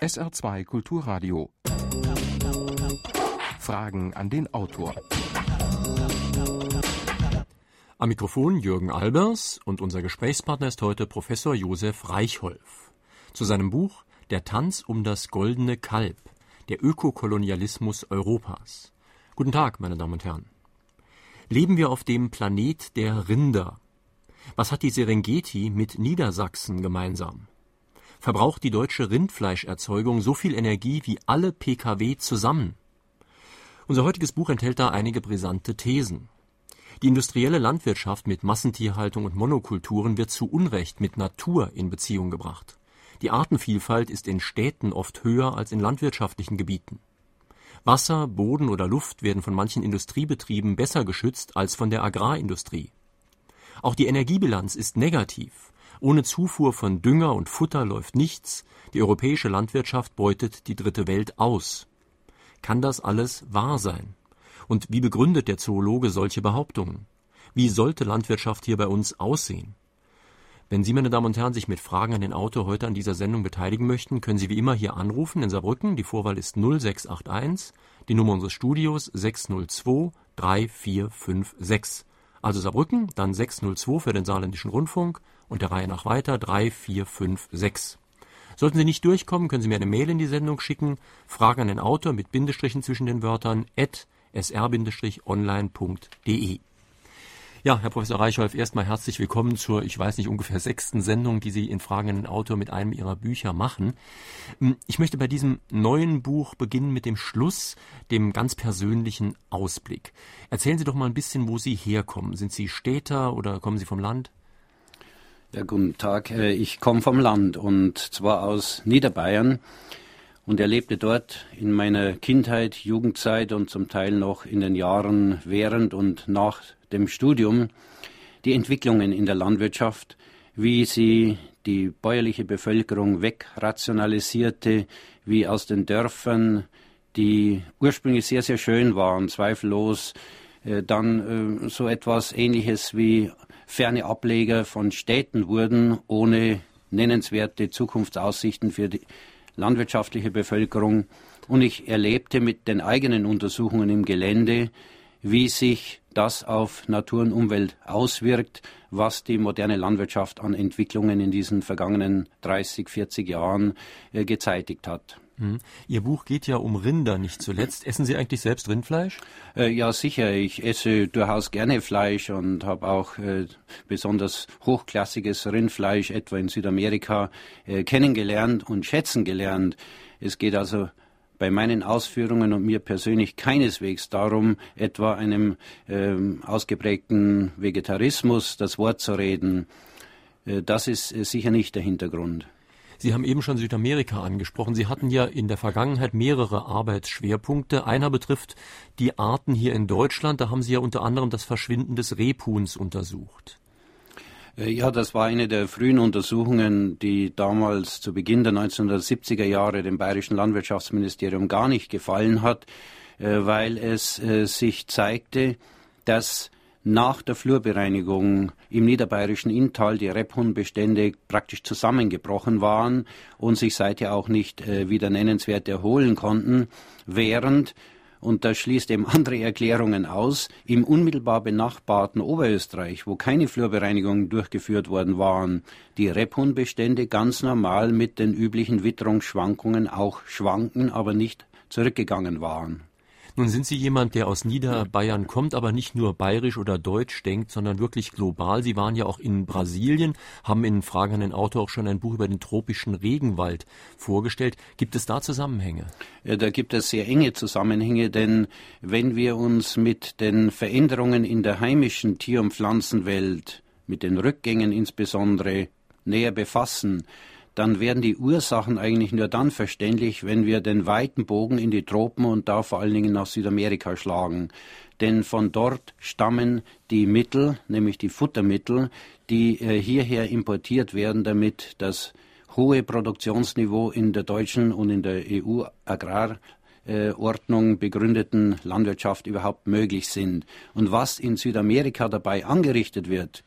SR2 Kulturradio. Fragen an den Autor. Am Mikrofon Jürgen Albers und unser Gesprächspartner ist heute Professor Josef Reichholf. Zu seinem Buch Der Tanz um das goldene Kalb, der Ökokolonialismus Europas. Guten Tag, meine Damen und Herren. Leben wir auf dem Planet der Rinder? Was hat die Serengeti mit Niedersachsen gemeinsam? Verbraucht die deutsche Rindfleischerzeugung so viel Energie wie alle Pkw zusammen. Unser heutiges Buch enthält da einige brisante Thesen. Die industrielle Landwirtschaft mit Massentierhaltung und Monokulturen wird zu Unrecht mit Natur in Beziehung gebracht. Die Artenvielfalt ist in Städten oft höher als in landwirtschaftlichen Gebieten. Wasser, Boden oder Luft werden von manchen Industriebetrieben besser geschützt als von der Agrarindustrie. Auch die Energiebilanz ist negativ. Ohne Zufuhr von Dünger und Futter läuft nichts, die europäische Landwirtschaft beutet die dritte Welt aus. Kann das alles wahr sein? Und wie begründet der Zoologe solche Behauptungen? Wie sollte Landwirtschaft hier bei uns aussehen? Wenn Sie, meine Damen und Herren, sich mit Fragen an den Autor heute an dieser Sendung beteiligen möchten, können Sie wie immer hier anrufen in Saarbrücken. Die Vorwahl ist 0681, die Nummer unseres Studios 602 3456. Also Saarbrücken, dann 602 für den Saarländischen Rundfunk und der Reihe nach weiter 3, 4, 5, 6. Sollten Sie nicht durchkommen, können Sie mir eine Mail in die Sendung schicken, Fragen an den Autor mit Bindestrichen zwischen den Wörtern at sr-online.de. Ja, Herr Professor Reichholf, erstmal herzlich willkommen zur, ich weiß nicht, ungefähr sechsten Sendung, die Sie in Fragen an den Autor mit einem Ihrer Bücher machen. Hm, ich möchte bei diesem neuen Buch beginnen mit dem Schluss, dem ganz persönlichen Ausblick. Erzählen Sie doch mal ein bisschen, wo Sie herkommen. Sind Sie Städter oder kommen Sie vom Land? Ja, guten Tag. Äh, ich komme vom Land und zwar aus Niederbayern und erlebte dort in meiner Kindheit, Jugendzeit und zum Teil noch in den Jahren während und nach dem Studium die Entwicklungen in der Landwirtschaft, wie sie die bäuerliche Bevölkerung wegrationalisierte, wie aus den Dörfern, die ursprünglich sehr, sehr schön waren, zweifellos, äh, dann äh, so etwas Ähnliches wie ferne Ableger von Städten wurden, ohne nennenswerte Zukunftsaussichten für die landwirtschaftliche Bevölkerung. Und ich erlebte mit den eigenen Untersuchungen im Gelände, wie sich das auf Natur und Umwelt auswirkt, was die moderne Landwirtschaft an Entwicklungen in diesen vergangenen 30, 40 Jahren äh, gezeitigt hat. Mhm. Ihr Buch geht ja um Rinder nicht zuletzt. Essen Sie eigentlich selbst Rindfleisch? Äh, ja, sicher. Ich esse durchaus gerne Fleisch und habe auch äh, besonders hochklassiges Rindfleisch etwa in Südamerika äh, kennengelernt und schätzen gelernt. Es geht also bei meinen Ausführungen und mir persönlich keineswegs darum, etwa einem ähm, ausgeprägten Vegetarismus das Wort zu reden. Äh, das ist äh, sicher nicht der Hintergrund. Sie haben eben schon Südamerika angesprochen. Sie hatten ja in der Vergangenheit mehrere Arbeitsschwerpunkte. Einer betrifft die Arten hier in Deutschland. Da haben Sie ja unter anderem das Verschwinden des Rebhuhns untersucht. Äh, ja, das war eine der frühen Untersuchungen, die damals zu Beginn der 1970er Jahre dem bayerischen Landwirtschaftsministerium gar nicht gefallen hat, äh, weil es äh, sich zeigte, dass nach der Flurbereinigung im niederbayerischen Inntal die Rebhuhnbestände praktisch zusammengebrochen waren und sich seither auch nicht äh, wieder nennenswert erholen konnten, während und das schließt eben andere Erklärungen aus, im unmittelbar benachbarten Oberösterreich, wo keine Flurbereinigungen durchgeführt worden waren, die Rebhuhnbestände ganz normal mit den üblichen Witterungsschwankungen auch schwanken, aber nicht zurückgegangen waren. Nun sind Sie jemand, der aus Niederbayern kommt, aber nicht nur bayerisch oder deutsch denkt, sondern wirklich global. Sie waren ja auch in Brasilien, haben in Fragen an den Autor auch schon ein Buch über den tropischen Regenwald vorgestellt. Gibt es da Zusammenhänge? Ja, da gibt es sehr enge Zusammenhänge, denn wenn wir uns mit den Veränderungen in der heimischen Tier- und Pflanzenwelt, mit den Rückgängen insbesondere, näher befassen, dann werden die Ursachen eigentlich nur dann verständlich, wenn wir den weiten Bogen in die Tropen und da vor allen Dingen nach Südamerika schlagen. Denn von dort stammen die Mittel, nämlich die Futtermittel, die äh, hierher importiert werden, damit das hohe Produktionsniveau in der deutschen und in der EU Agrarordnung begründeten Landwirtschaft überhaupt möglich sind. Und was in Südamerika dabei angerichtet wird,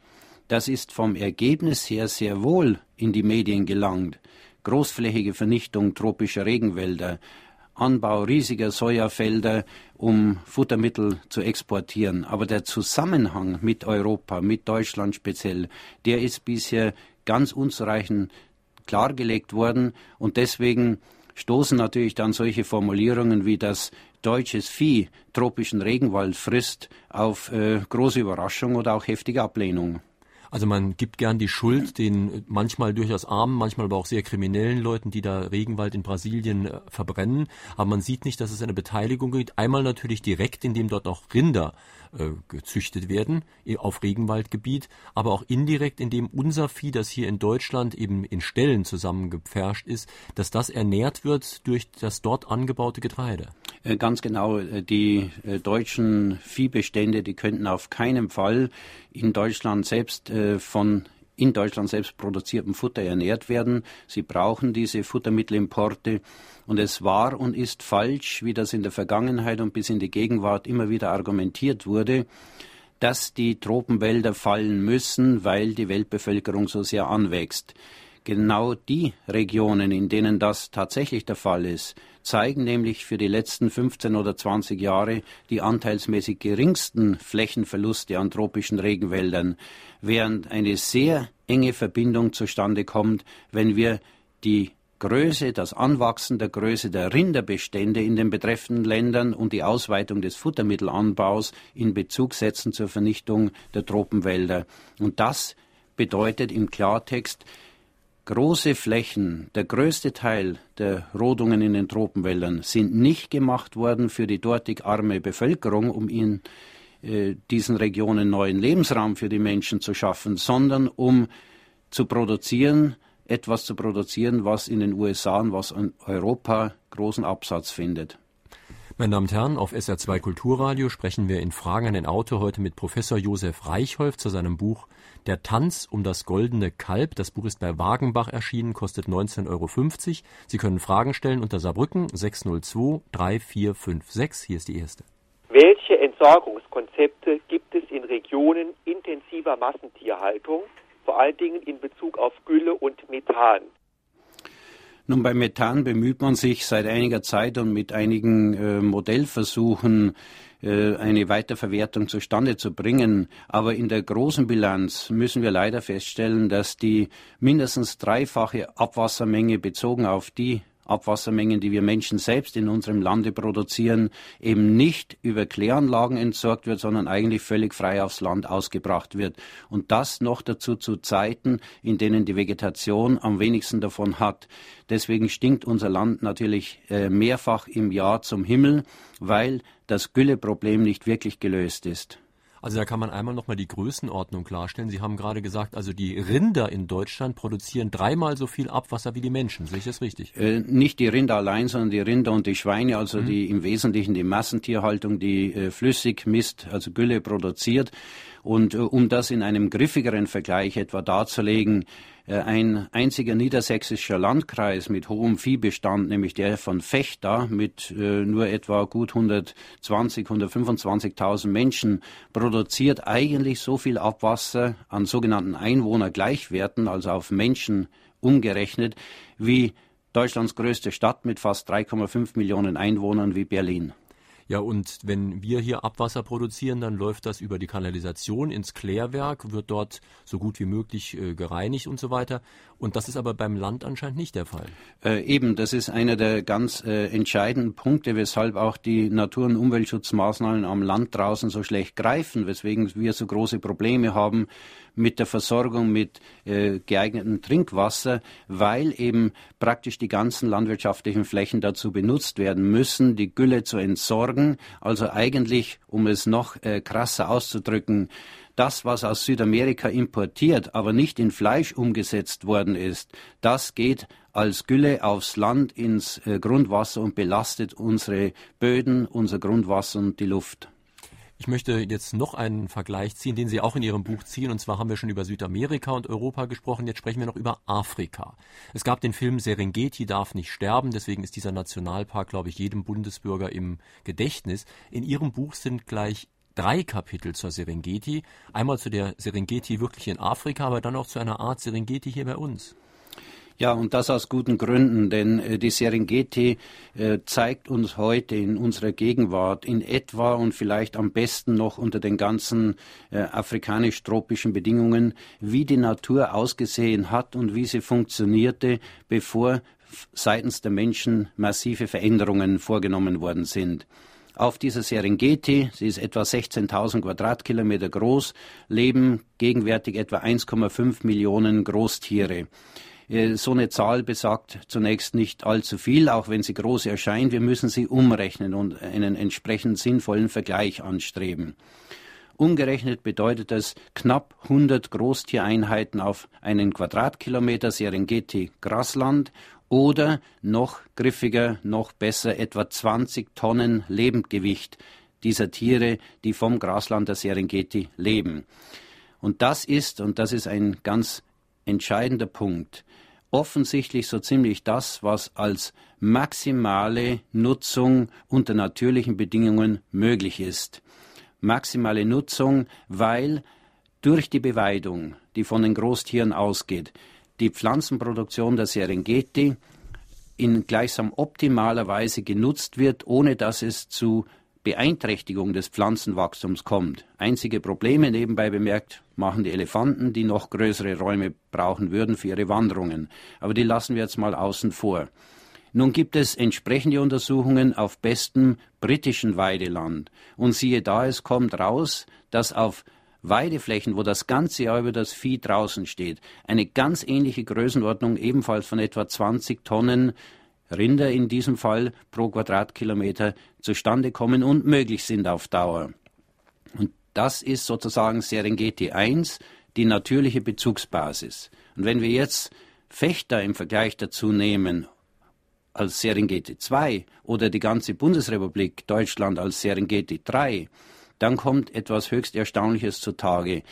das ist vom Ergebnis her sehr wohl in die Medien gelangt. großflächige Vernichtung tropischer Regenwälder, Anbau riesiger Sojafelder, um Futtermittel zu exportieren. Aber der Zusammenhang mit Europa, mit Deutschland speziell, der ist bisher ganz unzureichend klargelegt worden und deswegen stoßen natürlich dann solche Formulierungen wie das deutsches Vieh tropischen Regenwald frisst auf äh, große Überraschung oder auch heftige Ablehnung. Also man gibt gern die Schuld den manchmal durchaus armen, manchmal aber auch sehr kriminellen Leuten, die da Regenwald in Brasilien äh, verbrennen. Aber man sieht nicht, dass es eine Beteiligung gibt. Einmal natürlich direkt, indem dort auch Rinder äh, gezüchtet werden auf Regenwaldgebiet, aber auch indirekt, indem unser Vieh, das hier in Deutschland eben in Ställen zusammengepfercht ist, dass das ernährt wird durch das dort angebaute Getreide. Äh, ganz genau, äh, die deutschen Viehbestände, die könnten auf keinen Fall in Deutschland selbst von in Deutschland selbst produziertem Futter ernährt werden. Sie brauchen diese Futtermittelimporte. Und es war und ist falsch, wie das in der Vergangenheit und bis in die Gegenwart immer wieder argumentiert wurde, dass die Tropenwälder fallen müssen, weil die Weltbevölkerung so sehr anwächst. Genau die Regionen, in denen das tatsächlich der Fall ist, zeigen nämlich für die letzten 15 oder 20 Jahre die anteilsmäßig geringsten Flächenverluste an tropischen Regenwäldern, während eine sehr enge Verbindung zustande kommt, wenn wir die Größe, das Anwachsen der Größe der Rinderbestände in den betreffenden Ländern und die Ausweitung des Futtermittelanbaus in Bezug setzen zur Vernichtung der Tropenwälder. Und das bedeutet im Klartext, Große Flächen, der größte Teil der Rodungen in den Tropenwäldern sind nicht gemacht worden für die dortig arme Bevölkerung, um in äh, diesen Regionen neuen Lebensraum für die Menschen zu schaffen, sondern um zu produzieren, etwas zu produzieren, was in den USA und was in Europa großen Absatz findet. Meine Damen und Herren, auf SR2 Kulturradio sprechen wir in Fragen an den Autor heute mit Professor Josef Reichholf zu seinem Buch Der Tanz um das goldene Kalb. Das Buch ist bei Wagenbach erschienen, kostet 19,50 Euro. Sie können Fragen stellen unter Saarbrücken 602 3456. Hier ist die erste. Welche Entsorgungskonzepte gibt es in Regionen intensiver Massentierhaltung, vor allen Dingen in Bezug auf Gülle und Methan? Nun, beim Methan bemüht man sich seit einiger Zeit und mit einigen äh, Modellversuchen äh, eine Weiterverwertung zustande zu bringen. Aber in der großen Bilanz müssen wir leider feststellen, dass die mindestens dreifache Abwassermenge bezogen auf die Abwassermengen, die wir Menschen selbst in unserem Lande produzieren, eben nicht über Kläranlagen entsorgt wird, sondern eigentlich völlig frei aufs Land ausgebracht wird. Und das noch dazu zu Zeiten, in denen die Vegetation am wenigsten davon hat. Deswegen stinkt unser Land natürlich äh, mehrfach im Jahr zum Himmel, weil das Gülleproblem nicht wirklich gelöst ist. Also da kann man einmal nochmal die Größenordnung klarstellen. Sie haben gerade gesagt, also die Rinder in Deutschland produzieren dreimal so viel Abwasser wie die Menschen. Sehe ich das richtig? Äh, nicht die Rinder allein, sondern die Rinder und die Schweine, also mhm. die im Wesentlichen die Massentierhaltung, die äh, flüssig Mist, also Gülle produziert. Und äh, um das in einem griffigeren Vergleich etwa darzulegen, äh, ein einziger niedersächsischer Landkreis mit hohem Viehbestand, nämlich der von Vechta mit äh, nur etwa gut 120, 125.000 Menschen, produziert eigentlich so viel Abwasser an sogenannten Einwohnergleichwerten, also auf Menschen umgerechnet, wie Deutschlands größte Stadt mit fast 3,5 Millionen Einwohnern wie Berlin. Ja, und wenn wir hier Abwasser produzieren, dann läuft das über die Kanalisation ins Klärwerk, wird dort so gut wie möglich äh, gereinigt und so weiter. Und das ist aber beim Land anscheinend nicht der Fall. Äh, eben, das ist einer der ganz äh, entscheidenden Punkte, weshalb auch die Natur- und Umweltschutzmaßnahmen am Land draußen so schlecht greifen, weswegen wir so große Probleme haben mit der Versorgung mit äh, geeignetem Trinkwasser, weil eben praktisch die ganzen landwirtschaftlichen Flächen dazu benutzt werden müssen, die Gülle zu entsorgen. Also eigentlich, um es noch äh, krasser auszudrücken, das, was aus Südamerika importiert, aber nicht in Fleisch umgesetzt worden ist, das geht als Gülle aufs Land ins äh, Grundwasser und belastet unsere Böden, unser Grundwasser und die Luft. Ich möchte jetzt noch einen Vergleich ziehen, den Sie auch in Ihrem Buch ziehen. Und zwar haben wir schon über Südamerika und Europa gesprochen. Jetzt sprechen wir noch über Afrika. Es gab den Film Serengeti darf nicht sterben. Deswegen ist dieser Nationalpark, glaube ich, jedem Bundesbürger im Gedächtnis. In Ihrem Buch sind gleich drei Kapitel zur Serengeti. Einmal zu der Serengeti wirklich in Afrika, aber dann auch zu einer Art Serengeti hier bei uns. Ja, und das aus guten Gründen, denn äh, die Serengeti äh, zeigt uns heute in unserer Gegenwart in etwa und vielleicht am besten noch unter den ganzen äh, afrikanisch-tropischen Bedingungen, wie die Natur ausgesehen hat und wie sie funktionierte, bevor seitens der Menschen massive Veränderungen vorgenommen worden sind. Auf dieser Serengeti, sie ist etwa 16.000 Quadratkilometer groß, leben gegenwärtig etwa 1,5 Millionen Großtiere. Äh, so eine Zahl besagt zunächst nicht allzu viel, auch wenn sie groß erscheint. Wir müssen sie umrechnen und einen entsprechend sinnvollen Vergleich anstreben. Umgerechnet bedeutet das knapp 100 Großtiereinheiten auf einen Quadratkilometer Serengeti Grasland oder noch griffiger, noch besser etwa 20 Tonnen Lebendgewicht dieser Tiere, die vom Grasland der Serengeti leben. Und das ist, und das ist ein ganz entscheidender Punkt, offensichtlich so ziemlich das, was als maximale Nutzung unter natürlichen Bedingungen möglich ist. Maximale Nutzung, weil durch die Beweidung, die von den Großtieren ausgeht, die Pflanzenproduktion der Serengeti in gleichsam optimaler Weise genutzt wird, ohne dass es zu Beeinträchtigung des Pflanzenwachstums kommt. Einzige Probleme nebenbei bemerkt machen die Elefanten, die noch größere Räume brauchen würden für ihre Wanderungen. Aber die lassen wir jetzt mal außen vor. Nun gibt es entsprechende Untersuchungen auf bestem britischen Weideland. Und siehe da, es kommt raus, dass auf Weideflächen, wo das ganze Jahr über das Vieh draußen steht, eine ganz ähnliche Größenordnung ebenfalls von etwa 20 Tonnen Rinder in diesem Fall pro Quadratkilometer zustande kommen und möglich sind auf Dauer. Und das ist sozusagen Serengeti 1, die natürliche Bezugsbasis. Und wenn wir jetzt Fechter im Vergleich dazu nehmen als Serengeti 2 oder die ganze Bundesrepublik Deutschland als Serengeti 3, dann kommt etwas höchst Erstaunliches zutage.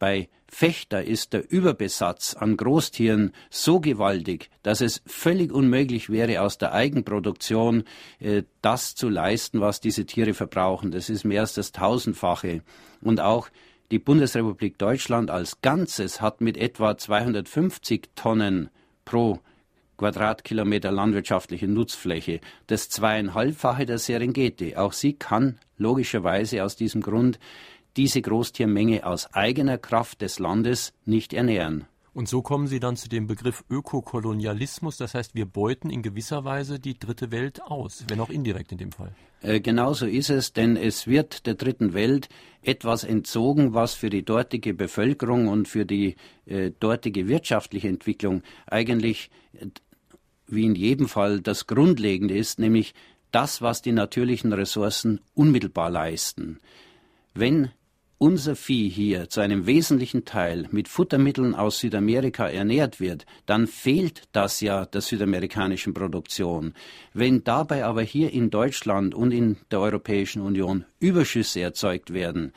Bei Fechter ist der Überbesatz an Großtieren so gewaltig, dass es völlig unmöglich wäre, aus der Eigenproduktion äh, das zu leisten, was diese Tiere verbrauchen. Das ist mehr als das Tausendfache. Und auch die Bundesrepublik Deutschland als Ganzes hat mit etwa 250 Tonnen pro Quadratkilometer landwirtschaftliche Nutzfläche, das zweieinhalbfache der Serengeti. Auch sie kann logischerweise aus diesem Grund diese Großtiermenge aus eigener Kraft des Landes nicht ernähren. Und so kommen Sie dann zu dem Begriff Ökokolonialismus, das heißt, wir beuten in gewisser Weise die dritte Welt aus, wenn auch indirekt in dem Fall. Äh, genau so ist es, denn es wird der dritten Welt etwas entzogen, was für die dortige Bevölkerung und für die äh, dortige wirtschaftliche Entwicklung eigentlich äh, wie in jedem Fall das Grundlegende ist, nämlich das, was die natürlichen Ressourcen unmittelbar leisten. Wenn unser Vieh hier zu einem wesentlichen Teil mit Futtermitteln aus Südamerika ernährt wird, dann fehlt das ja der südamerikanischen Produktion. Wenn dabei aber hier in Deutschland und in der Europäischen Union Überschüsse erzeugt werden,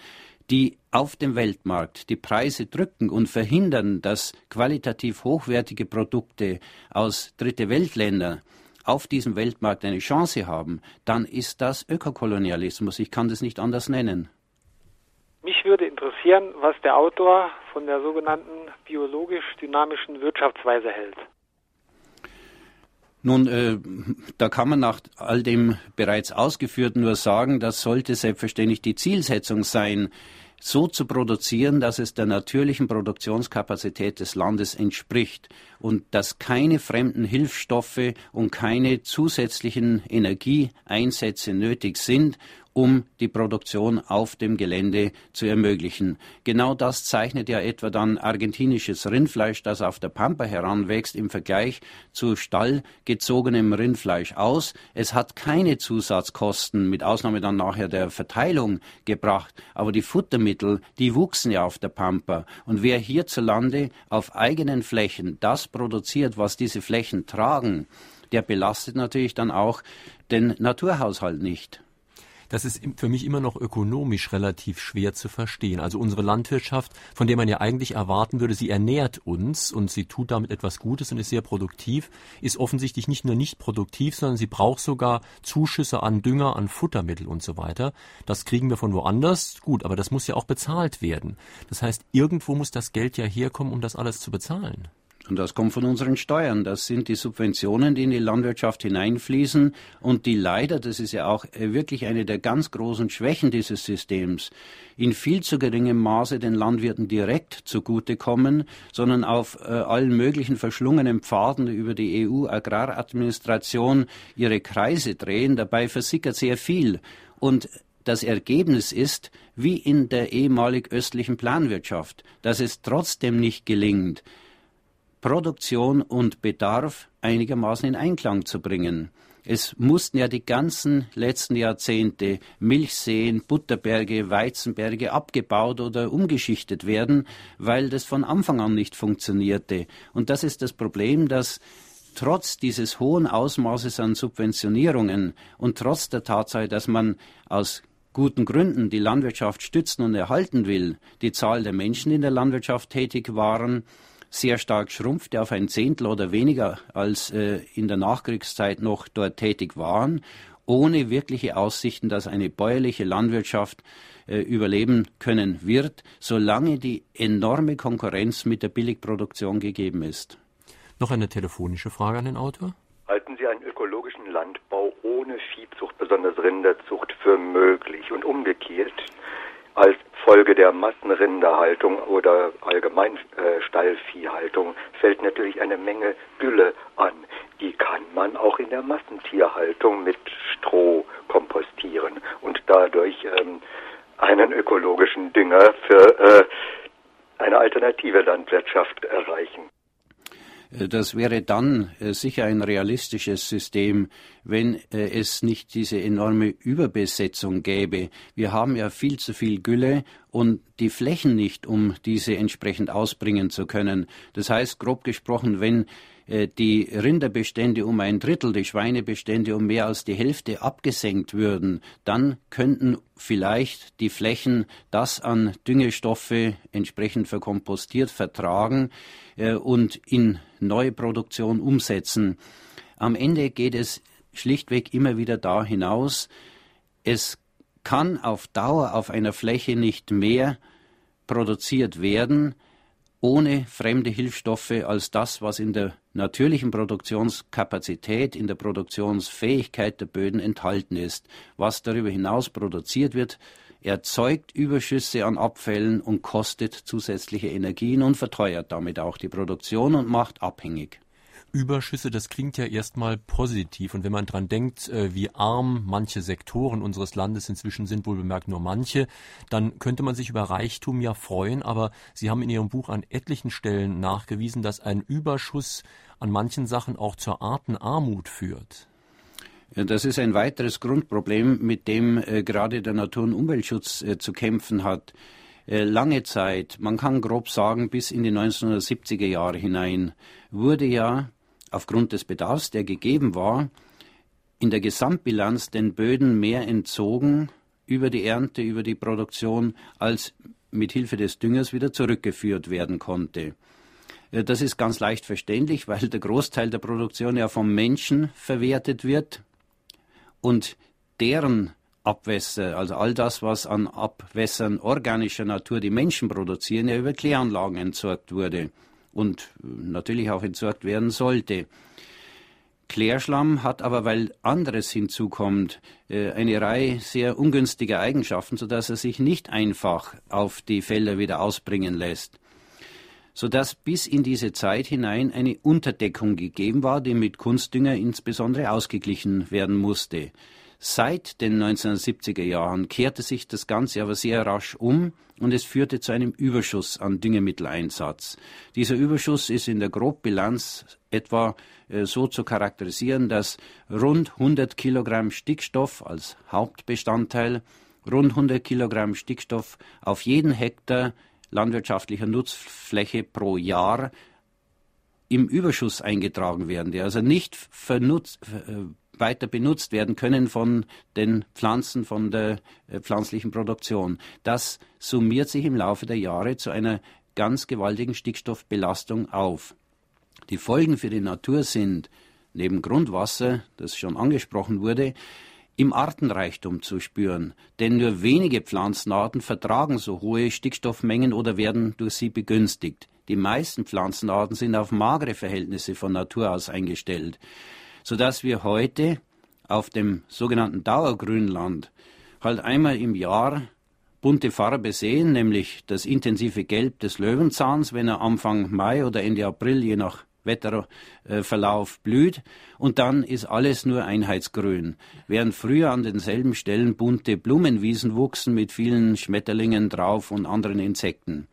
die auf dem Weltmarkt die Preise drücken und verhindern, dass qualitativ hochwertige Produkte aus Dritte Weltländern auf diesem Weltmarkt eine Chance haben, dann ist das Ökokolonialismus. Ich kann das nicht anders nennen. Mich würde interessieren, was der Autor von der sogenannten biologisch dynamischen Wirtschaftsweise hält. Nun, äh, da kann man nach all dem bereits Ausgeführten nur sagen, das sollte selbstverständlich die Zielsetzung sein, so zu produzieren, dass es der natürlichen Produktionskapazität des Landes entspricht und dass keine fremden Hilfsstoffe und keine zusätzlichen Energieeinsätze nötig sind, um die Produktion auf dem Gelände zu ermöglichen. Genau das zeichnet ja etwa dann argentinisches Rindfleisch, das auf der Pampa heranwächst, im Vergleich zu stallgezogenem Rindfleisch aus. Es hat keine Zusatzkosten, mit Ausnahme dann nachher der Verteilung, gebracht. Aber die Futtermittel, die wuchsen ja auf der Pampa. Und wer hierzulande auf eigenen Flächen das produziert, was diese Flächen tragen, der belastet natürlich dann auch den Naturhaushalt nicht das ist für mich immer noch ökonomisch relativ schwer zu verstehen. Also unsere Landwirtschaft, von der man ja eigentlich erwarten würde, sie ernährt uns und sie tut damit etwas Gutes und ist sehr produktiv, ist offensichtlich nicht nur nicht produktiv, sondern sie braucht sogar Zuschüsse an Dünger, an Futtermittel und so weiter. Das kriegen wir von woanders. Gut, aber das muss ja auch bezahlt werden. Das heißt, irgendwo muss das Geld ja herkommen, um das alles zu bezahlen. Und das kommt von unseren Steuern. Das sind die Subventionen, die in die Landwirtschaft hineinfließen und die leider, das ist ja auch äh, wirklich eine der ganz großen Schwächen dieses Systems, in viel zu geringem Maße den Landwirten direkt zugutekommen, sondern auf äh, allen möglichen verschlungenen Pfaden über die EU-Agraradministration ihre Kreise drehen. Dabei versickert sehr viel. Und das Ergebnis ist, wie in der ehemalig östlichen Planwirtschaft, dass es trotzdem nicht gelingt, Produktion und Bedarf einigermaßen in Einklang zu bringen. Es mussten ja die ganzen letzten Jahrzehnte Milchseen, Butterberge, Weizenberge abgebaut oder umgeschichtet werden, weil das von Anfang an nicht funktionierte. Und das ist das Problem, dass trotz dieses hohen Ausmaßes an Subventionierungen und trotz der Tatsache, dass man aus guten Gründen die Landwirtschaft stützen und erhalten will, die Zahl der Menschen in der Landwirtschaft tätig waren, sehr stark schrumpfte auf ein Zehntel oder weniger als äh, in der Nachkriegszeit noch dort tätig waren, ohne wirkliche Aussichten, dass eine bäuerliche Landwirtschaft äh, überleben können wird, solange die enorme Konkurrenz mit der Billigproduktion gegeben ist. Noch eine telefonische Frage an den Autor. Halten Sie einen ökologischen Landbau ohne Viehzucht, besonders Rinderzucht, für möglich und umgekehrt? Als Folge der Massenrinderhaltung oder allgemein äh, Stallviehhaltung fällt natürlich eine Menge Gülle an. Die kann man auch in der Massentierhaltung mit Stroh kompostieren und dadurch ähm, einen ökologischen Dünger für äh, eine alternative Landwirtschaft erreichen. Äh, das wäre dann äh, sicher ein realistisches System, wenn äh, es nicht diese enorme Überbesetzung gäbe. Wir haben ja viel zu viel Gülle und die Flächen nicht, um diese entsprechend ausbringen zu können. Das heißt, grob gesprochen, wenn die Rinderbestände um ein Drittel, die Schweinebestände um mehr als die Hälfte abgesenkt würden, dann könnten vielleicht die Flächen das an Düngestoffe entsprechend verkompostiert vertragen äh, und in neue Produktion umsetzen. Am Ende geht es schlichtweg immer wieder da hinaus, es kann auf Dauer auf einer Fläche nicht mehr produziert werden, ohne fremde Hilfsstoffe als das, was in der natürlichen Produktionskapazität, in der Produktionsfähigkeit der Böden enthalten ist. Was darüber hinaus produziert wird, erzeugt Überschüsse an Abfällen und kostet zusätzliche Energien und verteuert damit auch die Produktion und macht abhängig. Überschüsse, das klingt ja erstmal positiv. Und wenn man dran denkt, äh, wie arm manche Sektoren unseres Landes inzwischen sind, wohl bemerkt nur manche, dann könnte man sich über Reichtum ja freuen. Aber Sie haben in Ihrem Buch an etlichen Stellen nachgewiesen, dass ein Überschuss an manchen Sachen auch zur Artenarmut führt. Ja, das ist ein weiteres Grundproblem, mit dem äh, gerade der Natur- und Umweltschutz äh, zu kämpfen hat. Äh, lange Zeit, man kann grob sagen bis in die 1970er Jahre hinein, wurde ja aufgrund des Bedarfs, der gegeben war, in der Gesamtbilanz den Böden mehr entzogen über die Ernte, über die Produktion, als mit Hilfe des Düngers wieder zurückgeführt werden konnte. Äh, das ist ganz leicht verständlich, weil der Großteil der Produktion ja vom Menschen verwertet wird und deren Abwässer, also all das, was an Abwässern organischer Natur die Menschen produzieren, ja über Kläranlagen entsorgt wurde und natürlich auch entsorgt werden sollte. Klärschlamm hat aber, weil anderes hinzukommt, äh, eine Reihe sehr ungünstiger Eigenschaften, sodass er sich nicht einfach auf die Felder wieder ausbringen lässt. Sodass bis in diese Zeit hinein eine Unterdeckung gegeben war, die mit Kunstdünger insbesondere ausgeglichen werden musste. Seit den 1970er Jahren kehrte sich das Ganze aber sehr rasch um und es führte zu einem Überschuss an Düngemitteleinsatz. Dieser Überschuss ist in der Grobbilanz etwa äh, so zu charakterisieren, dass rund 100 Kilogramm Stickstoff als Hauptbestandteil, rund 100 Kilogramm Stickstoff auf jeden Hektar landwirtschaftlicher Nutzfläche pro Jahr im Überschuss eingetragen werden, der also nicht vernutzt, äh, weiter benutzt werden können von den Pflanzen, von der äh, pflanzlichen Produktion. Das summiert sich im Laufe der Jahre zu einer ganz gewaltigen Stickstoffbelastung auf. Die Folgen für die Natur sind neben Grundwasser, das schon angesprochen wurde, im Artenreichtum zu spüren, denn nur wenige Pflanzenarten vertragen so hohe Stickstoffmengen oder werden durch sie begünstigt. Die meisten Pflanzenarten sind auf magere Verhältnisse von Natur aus eingestellt, sodass wir heute auf dem sogenannten Dauergrünland halt einmal im Jahr bunte Farbe sehen, nämlich das intensive Gelb des Löwenzahns, wenn er Anfang Mai oder Ende April, je nach Wetterverlauf blüht und dann ist alles nur einheitsgrün. Während früher an denselben Stellen bunte Blumenwiesen wuchsen mit vielen Schmetterlingen drauf und anderen Insekten.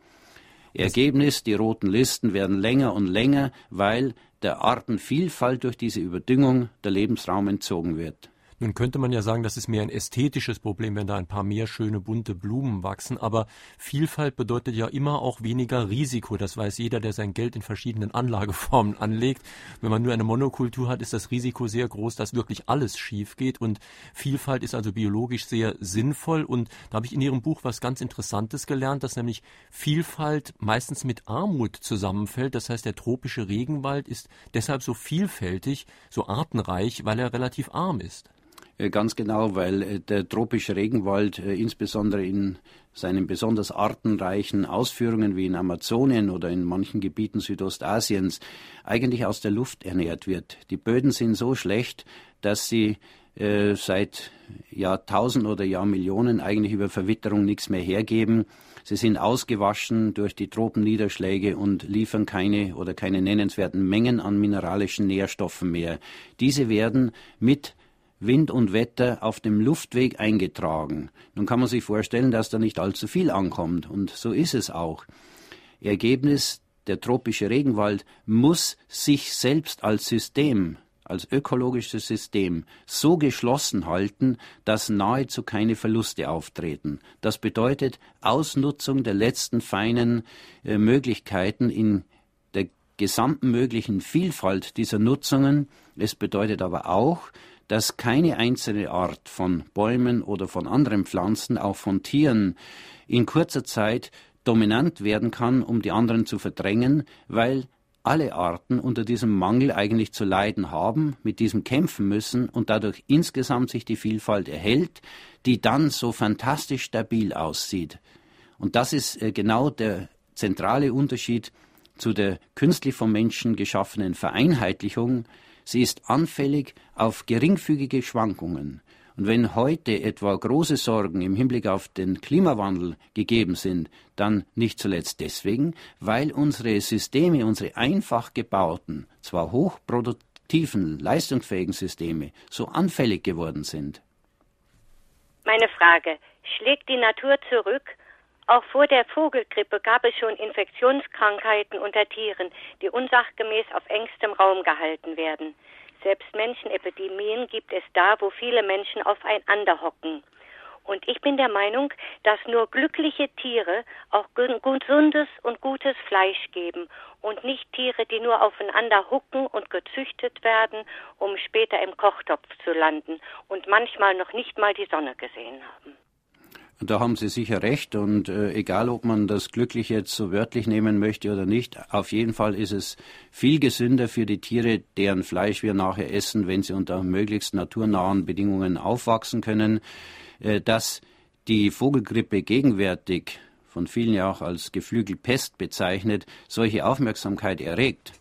Ergebnis, die roten Listen werden länger und länger, weil der Artenvielfalt durch diese Überdüngung der Lebensraum entzogen wird. Nun könnte man ja sagen, das ist mehr ein ästhetisches Problem, wenn da ein paar mehr schöne bunte Blumen wachsen. Aber Vielfalt bedeutet ja immer auch weniger Risiko. Das weiß jeder, der sein Geld in verschiedenen Anlageformen anlegt. Wenn man nur eine Monokultur hat, ist das Risiko sehr groß, dass wirklich alles schief geht. Und Vielfalt ist also biologisch sehr sinnvoll. Und da habe ich in Ihrem Buch was ganz Interessantes gelernt, dass nämlich Vielfalt meistens mit Armut zusammenfällt. Das heißt, der tropische Regenwald ist deshalb so vielfältig, so artenreich, weil er relativ arm ist. Äh, ganz genau, weil äh, der tropische Regenwald äh, insbesondere in seinen besonders artenreichen Ausführungen wie in Amazonien oder in manchen Gebieten Südostasiens eigentlich aus der Luft ernährt wird. Die Böden sind so schlecht, dass sie seit Jahrtausenden oder Jahrmillionen eigentlich über Verwitterung nichts mehr hergeben. Sie sind ausgewaschen durch die Tropenniederschläge und liefern keine oder keine nennenswerten Mengen an mineralischen Nährstoffen mehr. Diese werden mit Wind und Wetter auf dem Luftweg eingetragen. Nun kann man sich vorstellen, dass da nicht allzu viel ankommt. Und so ist es auch. Ergebnis, der tropische Regenwald muss sich selbst als System, als ökologisches System so geschlossen halten, dass nahezu keine Verluste auftreten. Das bedeutet Ausnutzung der letzten feinen äh, Möglichkeiten in der gesamten möglichen Vielfalt dieser Nutzungen. Es bedeutet aber auch, dass keine einzelne Art von Bäumen oder von anderen Pflanzen, auch von Tieren, in kurzer Zeit dominant werden kann, um die anderen zu verdrängen, weil alle Arten unter diesem Mangel eigentlich zu leiden haben, mit diesem kämpfen müssen und dadurch insgesamt sich die Vielfalt erhält, die dann so fantastisch stabil aussieht. Und das ist äh, genau der zentrale Unterschied zu der künstlich vom Menschen geschaffenen Vereinheitlichung, Sie ist anfällig auf geringfügige Schwankungen. Und wenn heute etwa große Sorgen im Hinblick auf den Klimawandel gegeben sind, dann nicht zuletzt deswegen, weil unsere Systeme, unsere einfach gebauten, zwar hochproduktiven, leistungsfähigen Systeme so anfällig geworden sind. Meine Frage, schlägt die Natur zurück auch vor der Vogelgrippe gab es schon Infektionskrankheiten unter Tieren, die unsachgemäß auf engstem Raum gehalten werden. Selbst Menschenepidemien gibt es da, wo viele Menschen aufeinander hocken. Und ich bin der Meinung, dass nur glückliche Tiere auch gesundes und gutes Fleisch geben und nicht Tiere, die nur aufeinander hucken und gezüchtet werden, um später im Kochtopf zu landen und manchmal noch nicht mal die Sonne gesehen haben. Da haben Sie sicher recht und äh, egal, ob man das glücklich jetzt so wörtlich nehmen möchte oder nicht, auf jeden Fall ist es viel gesünder für die Tiere, deren Fleisch wir nachher essen, wenn sie unter möglichst naturnahen Bedingungen aufwachsen können, äh, dass die Vogelgrippe gegenwärtig von vielen ja auch als Geflügelpest bezeichnet, solche Aufmerksamkeit erregt.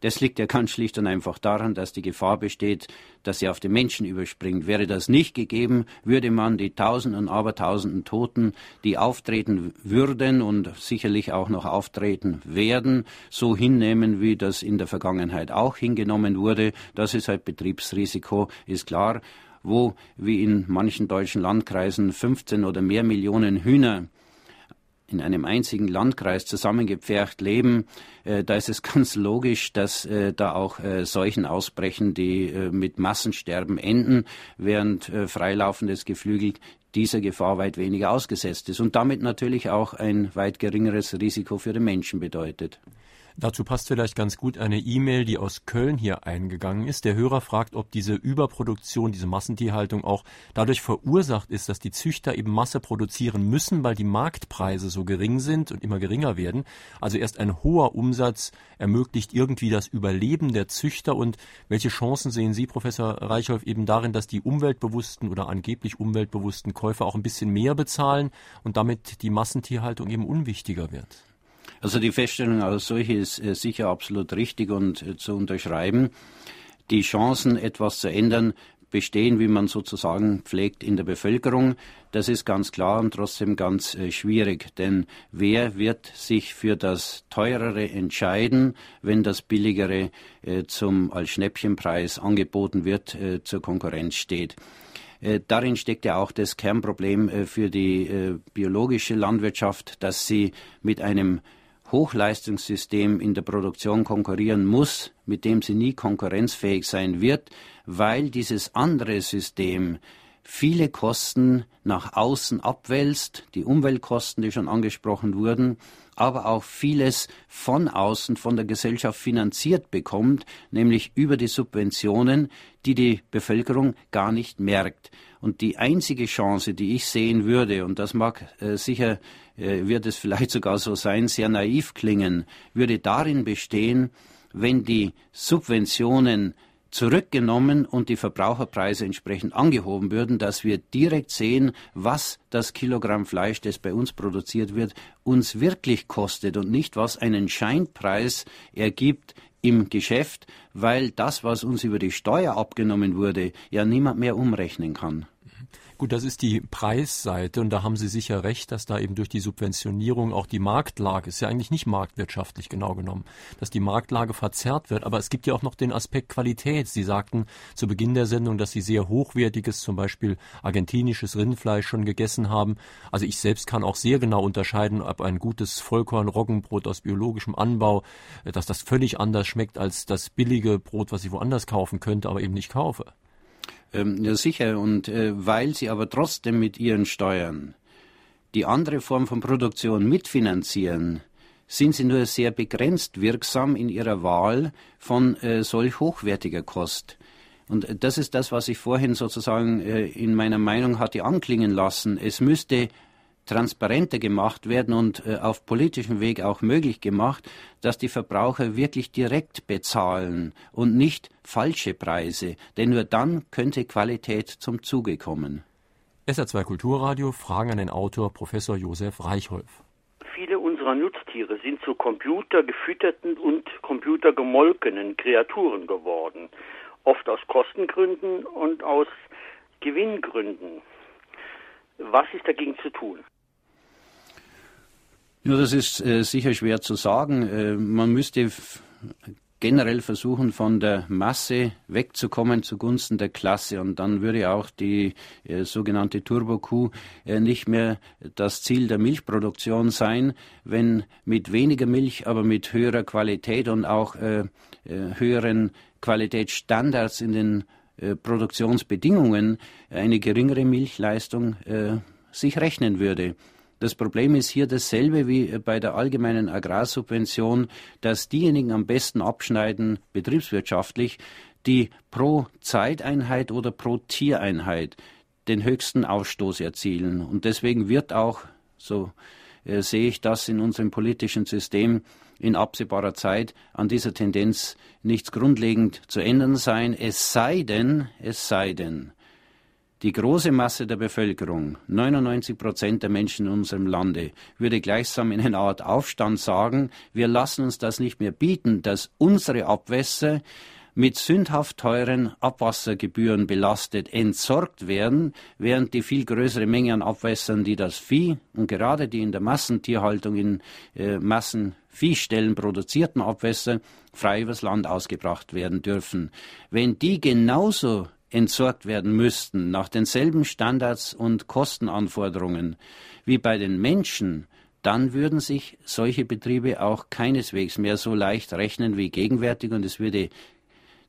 Das liegt ja ganz schlicht und einfach daran, dass die Gefahr besteht, dass sie auf den Menschen überspringt. Wäre das nicht gegeben, würde man die Tausenden und Abertausenden Toten, die auftreten würden und sicherlich auch noch auftreten werden, so hinnehmen, wie das in der Vergangenheit auch hingenommen wurde. Das ist halt Betriebsrisiko, ist klar wo wie in manchen deutschen Landkreisen 15 oder mehr Millionen Hühner in einem einzigen Landkreis zusammengepfercht leben, äh, da ist es ganz logisch, dass äh, da auch äh, Seuchen ausbrechen, die äh, mit Massensterben enden, während äh, freilaufendes Geflügel dieser Gefahr weit weniger ausgesetzt ist und damit natürlich auch ein weit geringeres Risiko für den Menschen bedeutet. Dazu passt vielleicht ganz gut eine E-Mail, die aus Köln hier eingegangen ist. Der Hörer fragt, ob diese Überproduktion, diese Massentierhaltung auch dadurch verursacht ist, dass die Züchter eben Masse produzieren müssen, weil die Marktpreise so gering sind und immer geringer werden. Also erst ein hoher Umsatz ermöglicht irgendwie das Überleben der Züchter. Und welche Chancen sehen Sie, Professor Reichholf, eben darin, dass die umweltbewussten oder angeblich umweltbewussten Käufer auch ein bisschen mehr bezahlen und damit die Massentierhaltung eben unwichtiger wird? Also die Feststellung als solche ist äh, sicher absolut richtig und äh, zu unterschreiben. Die Chancen, etwas zu ändern, bestehen, wie man sozusagen pflegt, in der Bevölkerung. Das ist ganz klar und trotzdem ganz äh, schwierig, denn wer wird sich für das Teurere entscheiden, wenn das Billigere zum als Schnäppchenpreis angeboten wird, zur Konkurrenz steht? Darin steckt ja auch das Kernproblem für die biologische Landwirtschaft, dass sie mit einem Hochleistungssystem in der Produktion konkurrieren muss, mit dem sie nie konkurrenzfähig sein wird, weil dieses andere System viele Kosten nach außen abwälzt, die Umweltkosten, die schon angesprochen wurden, aber auch vieles von außen von der Gesellschaft finanziert bekommt, nämlich über die Subventionen, die die Bevölkerung gar nicht merkt. Und die einzige Chance, die ich sehen würde, und das mag äh, sicher, wird es vielleicht sogar so sein, sehr naiv klingen, würde darin bestehen, wenn die Subventionen zurückgenommen und die Verbraucherpreise entsprechend angehoben würden, dass wir direkt sehen, was das Kilogramm Fleisch, das bei uns produziert wird, uns wirklich kostet und nicht was einen Scheinpreis ergibt im Geschäft, weil das, was uns über die Steuer abgenommen wurde, ja niemand mehr umrechnen kann. Gut, das ist die Preisseite und da haben Sie sicher recht, dass da eben durch die Subventionierung auch die Marktlage, ist ja eigentlich nicht marktwirtschaftlich genau genommen, dass die Marktlage verzerrt wird. Aber es gibt ja auch noch den Aspekt Qualität. Sie sagten zu Beginn der Sendung, dass Sie sehr hochwertiges, zum Beispiel argentinisches Rindfleisch schon gegessen haben. Also ich selbst kann auch sehr genau unterscheiden, ob ein gutes Vollkorn-Roggenbrot aus biologischem Anbau, äh, dass das völlig anders schmeckt als das billige Brot, was ich woanders kaufen könnte, aber eben nicht kaufe. Ähm, ja, sicher. Und äh, weil sie aber trotzdem mit ihren Steuern die andere Form von Produktion mitfinanzieren, sind sie nur sehr begrenzt wirksam in ihrer Wahl von äh, solch hochwertiger Kost. Und das ist das, was ich vorhin sozusagen äh, in meiner Meinung hatte anklingen lassen. Es müsste transparenter gemacht werden und äh, auf politischem Weg auch möglich gemacht, dass die Verbraucher wirklich direkt bezahlen und nicht falsche Preise, denn nur dann könnte Qualität zum Zuge kommen. SR2 Kulturradio Fragen an den Autor Professor Josef Reichholf. Viele unserer Nutztiere sind zu computergefütterten und computergemolkenen Kreaturen geworden, oft aus Kostengründen und aus Gewinngründen. Was ist dagegen zu tun? Ja, das ist äh, sicher schwer zu sagen. Äh, man müsste generell versuchen, von der Masse wegzukommen zugunsten der Klasse. Und dann würde auch die äh, sogenannte Turbokuh äh, nicht mehr das Ziel der Milchproduktion sein, wenn mit weniger Milch, aber mit höherer Qualität und auch äh, äh höheren Qualitätsstandards in den äh, Produktionsbedingungen eine geringere Milchleistung sich rechnen würde. Das Problem ist hier dasselbe wie bei der allgemeinen Agrarsubvention, dass diejenigen am besten abschneiden, betriebswirtschaftlich, die pro Zeiteinheit oder pro Tiereinheit den höchsten Ausstoß erzielen. Und deswegen wird auch, so äh, sehe ich das in unserem politischen System, in absehbarer Zeit an dieser Tendenz nichts grundlegend zu ändern sein, es sei denn, es sei denn, die große Masse der Bevölkerung, 99 Prozent der Menschen in unserem Lande, würde gleichsam in einer Art Aufstand sagen, wir lassen uns das nicht mehr bieten, dass unsere Abwässer mit sündhaft teuren Abwassergebühren belastet entsorgt werden, während die viel größere Menge an Abwässern, die das Vieh und gerade die in der Massentierhaltung in äh, Massenviehstellen produzierten Abwässer frei übers Land ausgebracht werden dürfen. Wenn die genauso entsorgt werden müssten nach denselben Standards und Kostenanforderungen wie bei den Menschen, dann würden sich solche Betriebe auch keineswegs mehr so leicht rechnen wie gegenwärtig und es würde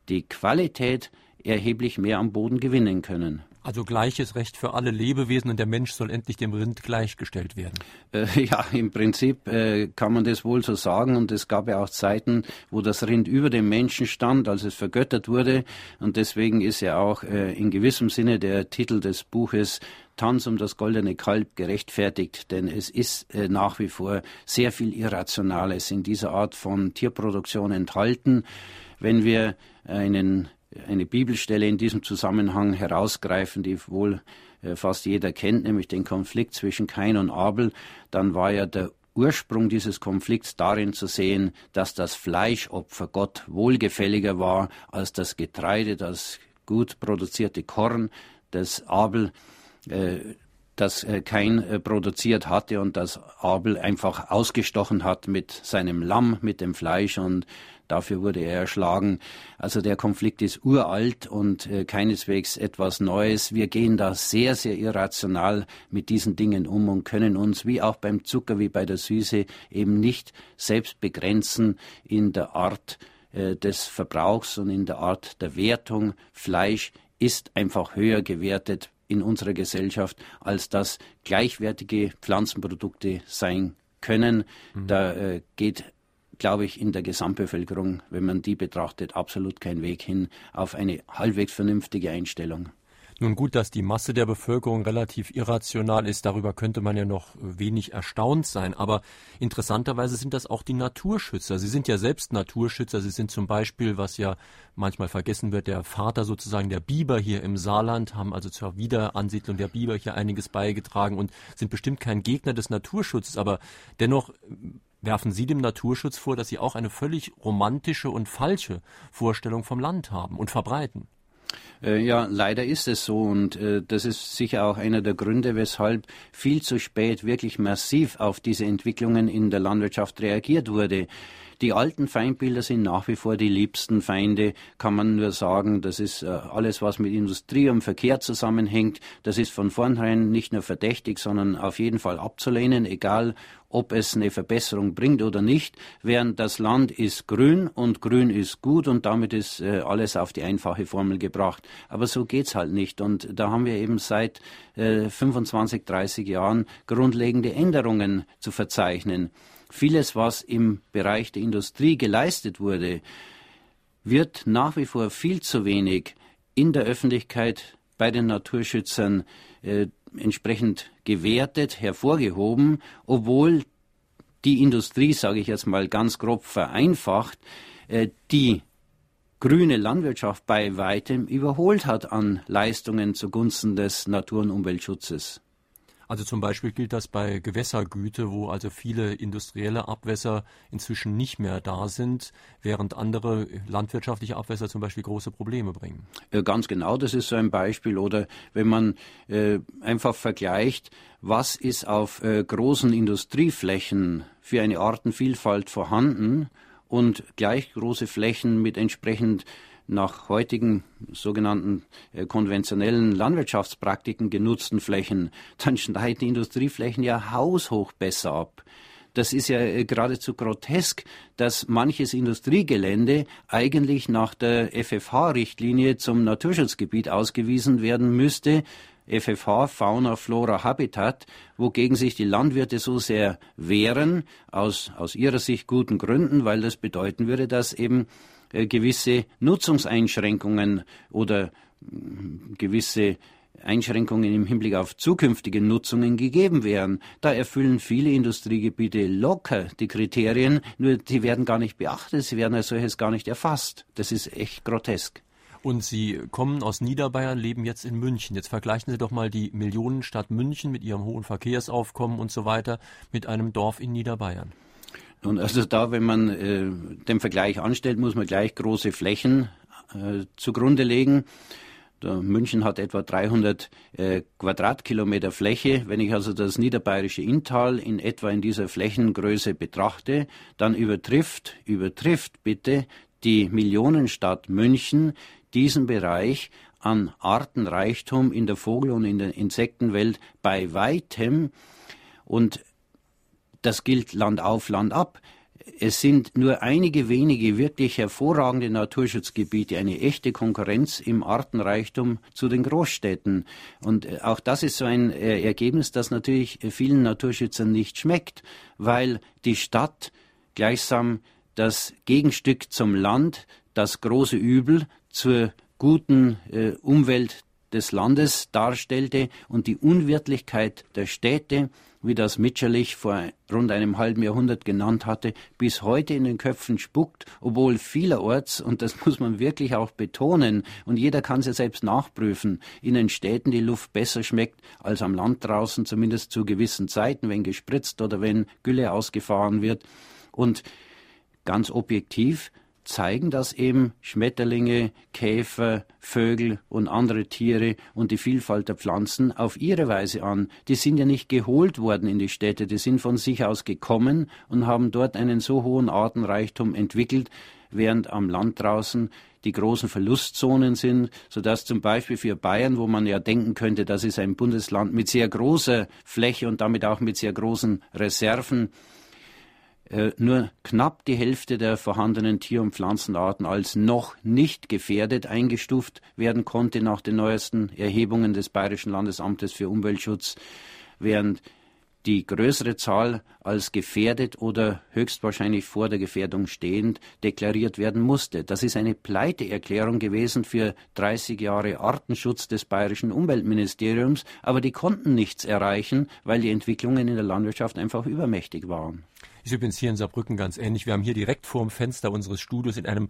die Qualität erheblich mehr am Boden gewinnen können. Also gleiches Recht für alle Lebewesen und der Mensch soll endlich dem Rind gleichgestellt werden. Äh, ja, im Prinzip äh, kann man das wohl so sagen. Und es gab ja auch Zeiten, wo das Rind über dem Menschen stand, als es vergöttert wurde. Und deswegen ist ja auch äh, in gewissem Sinne der Titel des Buches Tanz um das goldene Kalb gerechtfertigt, denn es ist äh, nach wie vor sehr viel Irrationales in dieser Art von Tierproduktion enthalten. Wenn wir einen eine Bibelstelle in diesem Zusammenhang herausgreifen, die wohl äh, fast jeder kennt, nämlich den Konflikt zwischen Kain und Abel, dann war ja der Ursprung dieses Konflikts darin zu sehen, dass das Fleischopfer Gott wohlgefälliger war als das Getreide, das gut produzierte Korn, das Abel äh, das äh, kein äh, produziert hatte und das Abel einfach ausgestochen hat mit seinem Lamm, mit dem Fleisch und dafür wurde er erschlagen. Also der Konflikt ist uralt und äh, keineswegs etwas Neues. Wir gehen da sehr, sehr irrational mit diesen Dingen um und können uns wie auch beim Zucker, wie bei der Süße eben nicht selbst begrenzen in der Art äh, des Verbrauchs und in der Art der Wertung. Fleisch ist einfach höher gewertet in unserer Gesellschaft, als das gleichwertige Pflanzenprodukte sein können. Mhm. Da äh, geht glaube ich, in der Gesamtbevölkerung, wenn man die betrachtet, absolut kein Weg hin auf eine halbwegs vernünftige Einstellung. Nun gut, dass die Masse der Bevölkerung relativ irrational ist, darüber könnte man ja noch wenig erstaunt sein. Aber interessanterweise sind das auch die Naturschützer. Sie sind ja selbst Naturschützer. Sie sind zum Beispiel, was ja manchmal vergessen wird, der Vater sozusagen der Biber hier im Saarland, haben also zur Wiederansiedlung der Biber hier einiges beigetragen und sind bestimmt kein Gegner des Naturschutzes. Aber dennoch werfen Sie dem Naturschutz vor, dass Sie auch eine völlig romantische und falsche Vorstellung vom Land haben und verbreiten. Äh, ja, leider ist es so und äh, das ist sicher auch einer der Gründe, weshalb viel zu spät wirklich massiv auf diese Entwicklungen in der Landwirtschaft reagiert wurde. Die alten Feindbilder sind nach wie vor die liebsten Feinde, kann man nur sagen. Das ist äh, alles, was mit Industrie und Verkehr zusammenhängt. Das ist von vornherein nicht nur verdächtig, sondern auf jeden Fall abzulehnen, egal ob es eine Verbesserung bringt oder nicht, während das Land ist grün und grün ist gut und damit ist äh, alles auf die einfache Formel gebracht. Aber so geht's halt nicht und da haben wir eben seit äh, 25, 30 Jahren grundlegende Änderungen zu verzeichnen. Vieles, was im Bereich der Industrie geleistet wurde, wird nach wie vor viel zu wenig in der Öffentlichkeit bei den Naturschützern äh, entsprechend gewertet, hervorgehoben, obwohl die Industrie, sage ich jetzt mal ganz grob vereinfacht, äh, die grüne Landwirtschaft bei weitem überholt hat an Leistungen zugunsten des Natur- und Umweltschutzes. Also zum Beispiel gilt das bei Gewässergüte, wo also viele industrielle Abwässer inzwischen nicht mehr da sind, während andere landwirtschaftliche Abwässer zum Beispiel große Probleme bringen. Ja, ganz genau, das ist so ein Beispiel. Oder wenn man äh, einfach vergleicht, was ist auf äh, großen Industrieflächen für eine Artenvielfalt vorhanden und gleich große Flächen mit entsprechend nach heutigen sogenannten äh, konventionellen Landwirtschaftspraktiken genutzten Flächen, dann schneiden die Industrieflächen ja haushoch besser ab. Das ist ja äh, geradezu grotesk, dass manches Industriegelände eigentlich nach der FFH-Richtlinie zum Naturschutzgebiet ausgewiesen werden müsste, FFH, Fauna, Flora, Habitat, wogegen sich die Landwirte so sehr wehren, aus, aus ihrer Sicht guten Gründen, weil das bedeuten würde, dass eben gewisse Nutzungseinschränkungen oder mm, gewisse Einschränkungen im Hinblick auf zukünftige Nutzungen gegeben wären. Da erfüllen viele Industriegebiete locker die Kriterien, nur die werden gar nicht beachtet, sie werden als solches gar nicht erfasst. Das ist echt grotesk. Und Sie kommen aus Niederbayern, leben jetzt in München. Jetzt vergleichen Sie doch mal die Millionenstadt München mit ihrem hohen Verkehrsaufkommen und so weiter mit einem Dorf in Niederbayern. Und also da, wenn man äh, den Vergleich anstellt, muss man gleich große Flächen äh, zugrunde legen. Der München hat etwa 300 äh, Quadratkilometer Fläche. Wenn ich also das niederbayerische Inntal in etwa in dieser Flächengröße betrachte, dann übertrifft, übertrifft bitte die Millionenstadt München diesen Bereich an Artenreichtum in der Vogel- und in der Insektenwelt bei weitem. Und das gilt Land auf, Land ab. Es sind nur einige wenige wirklich hervorragende Naturschutzgebiete, eine echte Konkurrenz im Artenreichtum zu den Großstädten. Und äh, auch das ist so ein äh, Ergebnis, das natürlich vielen Naturschützern nicht schmeckt, weil die Stadt gleichsam das Gegenstück zum Land, das große Übel zur guten äh, Umwelt des Landes darstellte und die Unwirtlichkeit der Städte wie das Mitscherlich vor rund einem halben Jahrhundert genannt hatte, bis heute in den Köpfen spuckt, obwohl vielerorts, und das muss man wirklich auch betonen, und jeder kann es ja selbst nachprüfen, in den Städten die Luft besser schmeckt als am Land draußen, zumindest zu gewissen Zeiten, wenn gespritzt oder wenn Gülle ausgefahren wird. Und ganz objektiv zeigen das eben Schmetterlinge, Käfer, Vögel und andere Tiere und die Vielfalt der Pflanzen auf ihre Weise an. Die sind ja nicht geholt worden in die Städte, die sind von sich aus gekommen und haben dort einen so hohen Artenreichtum entwickelt, während am Land draußen die großen Verlustzonen sind, sodass zum Beispiel für Bayern, wo man ja denken könnte, das ist ein Bundesland mit sehr großer Fläche und damit auch mit sehr großen Reserven, äh, nur knapp die Hälfte der vorhandenen Tier- und Pflanzenarten als noch nicht gefährdet eingestuft werden konnte nach den neuesten Erhebungen des Bayerischen Landesamtes für Umweltschutz, während die größere Zahl als gefährdet oder höchstwahrscheinlich vor der Gefährdung stehend deklariert werden musste. Das ist eine Pleiteerklärung gewesen für 30 Jahre Artenschutz des bayerischen Umweltministeriums, aber die konnten nichts erreichen, weil die Entwicklungen in der Landwirtschaft einfach übermächtig waren. Ist übrigens hier in Saarbrücken ganz ähnlich. Wir haben hier direkt vor dem Fenster unseres Studios in einem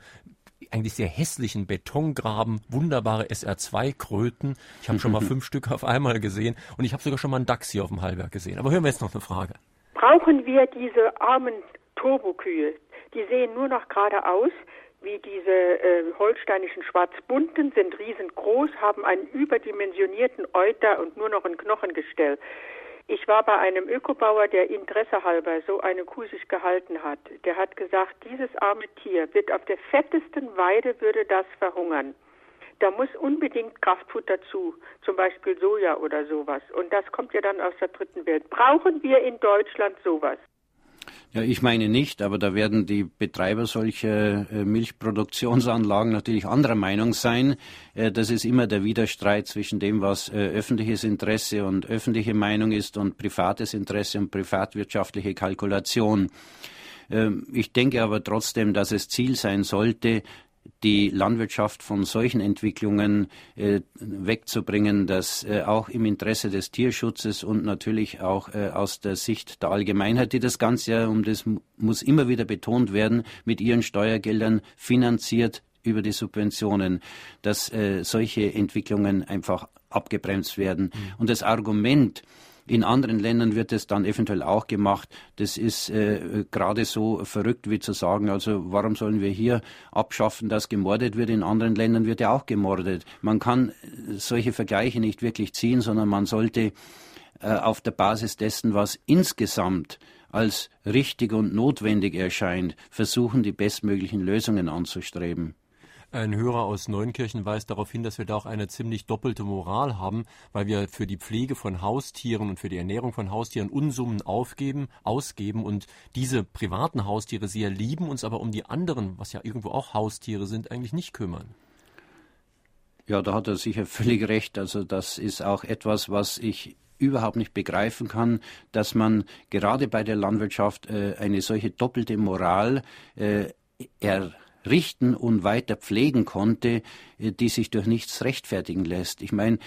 eigentlich sehr hässlichen Betongraben wunderbare SR2-Kröten. Ich habe schon mal fünf Stück auf einmal gesehen und ich habe sogar schon mal einen Dachs hier auf dem Hallberg gesehen. Aber hören wir jetzt noch eine Frage. Brauchen wir diese armen Turbokühe? Die sehen nur noch gerade aus wie diese äh, holsteinischen Schwarzbunten, sind riesengroß, haben einen überdimensionierten Euter und nur noch ein Knochengestell. Ich war bei einem Ökobauer, der Interesse halber so eine Kuh sich gehalten hat. Der hat gesagt, dieses arme Tier wird auf der fettesten Weide würde das verhungern. Da muss unbedingt Kraftfutter zu, zum Beispiel Soja oder sowas. Und das kommt ja dann aus der dritten Welt. Brauchen wir in Deutschland sowas? Ja, ich meine nicht, aber da werden die Betreiber solcher äh, Milchproduktionsanlagen natürlich anderer Meinung sein. Äh, das ist immer der Widerstreit zwischen dem, was äh, öffentliches Interesse und öffentliche Meinung ist und privates Interesse und privatwirtschaftliche Kalkulation. Ähm, ich denke aber trotzdem, dass es Ziel sein sollte, die Landwirtschaft von solchen Entwicklungen äh, wegzubringen, dass äh, auch im Interesse des Tierschutzes und natürlich auch äh, aus der Sicht der Allgemeinheit, die das Ganze ja, um das muss immer wieder betont werden, mit ihren Steuergeldern finanziert über die Subventionen, dass äh, solche Entwicklungen einfach abgebremst werden. Mhm. Und das Argument, in anderen Ländern wird es dann eventuell auch gemacht. Das ist äh, gerade so verrückt wie zu sagen, also warum sollen wir hier abschaffen, dass gemordet wird? In anderen Ländern wird ja auch gemordet. Man kann solche Vergleiche nicht wirklich ziehen, sondern man sollte äh, auf der Basis dessen, was insgesamt als richtig und notwendig erscheint, versuchen, die bestmöglichen Lösungen anzustreben. Ein Hörer aus Neunkirchen weist darauf hin, dass wir da auch eine ziemlich doppelte Moral haben, weil wir für die Pflege von Haustieren und für die Ernährung von Haustieren Unsummen aufgeben, ausgeben und diese privaten Haustiere sehr lieben, uns aber um die anderen, was ja irgendwo auch Haustiere sind, eigentlich nicht kümmern. Ja, da hat er sicher völlig recht. Also das ist auch etwas, was ich überhaupt nicht begreifen kann, dass man gerade bei der Landwirtschaft äh, eine solche doppelte Moral äh, er richten und weiter pflegen konnte, äh, die sich durch nichts rechtfertigen lässt. Ich meine,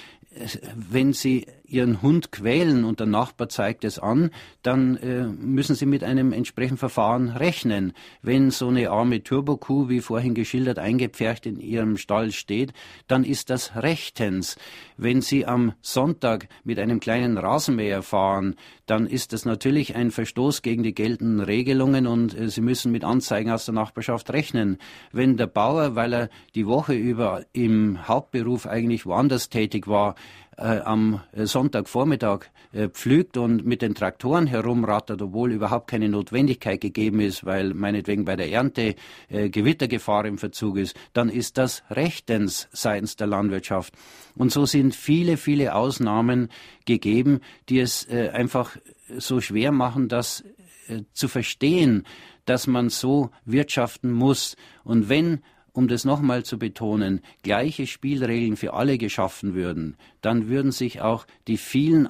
wenn Sie Ihren Hund quälen und der Nachbar zeigt es an, dann äh, müssen Sie mit einem entsprechenden Verfahren rechnen. Wenn so eine arme Turbokuh, wie vorhin geschildert, eingepfercht in Ihrem Stall steht, dann ist das rechtens. Wenn Sie am Sonntag mit einem kleinen Rasenmäher fahren, dann ist das natürlich ein Verstoß gegen die geltenden Regelungen und äh, Sie müssen mit Anzeigen aus der Nachbarschaft rechnen. Wenn der Bauer, weil er die Woche über im Hauptberuf eigentlich woanders tätig war, äh, am Sonntagvormittag äh, pflügt und mit den Traktoren herumrattert, obwohl überhaupt keine Notwendigkeit gegeben ist, weil meinetwegen bei der Ernte äh, Gewittergefahr im Verzug ist, dann ist das rechtens seitens der Landwirtschaft. Und so sind viele, viele Ausnahmen gegeben, die es äh, einfach so schwer machen, das äh, zu verstehen, dass man so wirtschaften muss. Und wenn um das nochmal zu betonen, gleiche Spielregeln für alle geschaffen würden, dann würden sich auch die vielen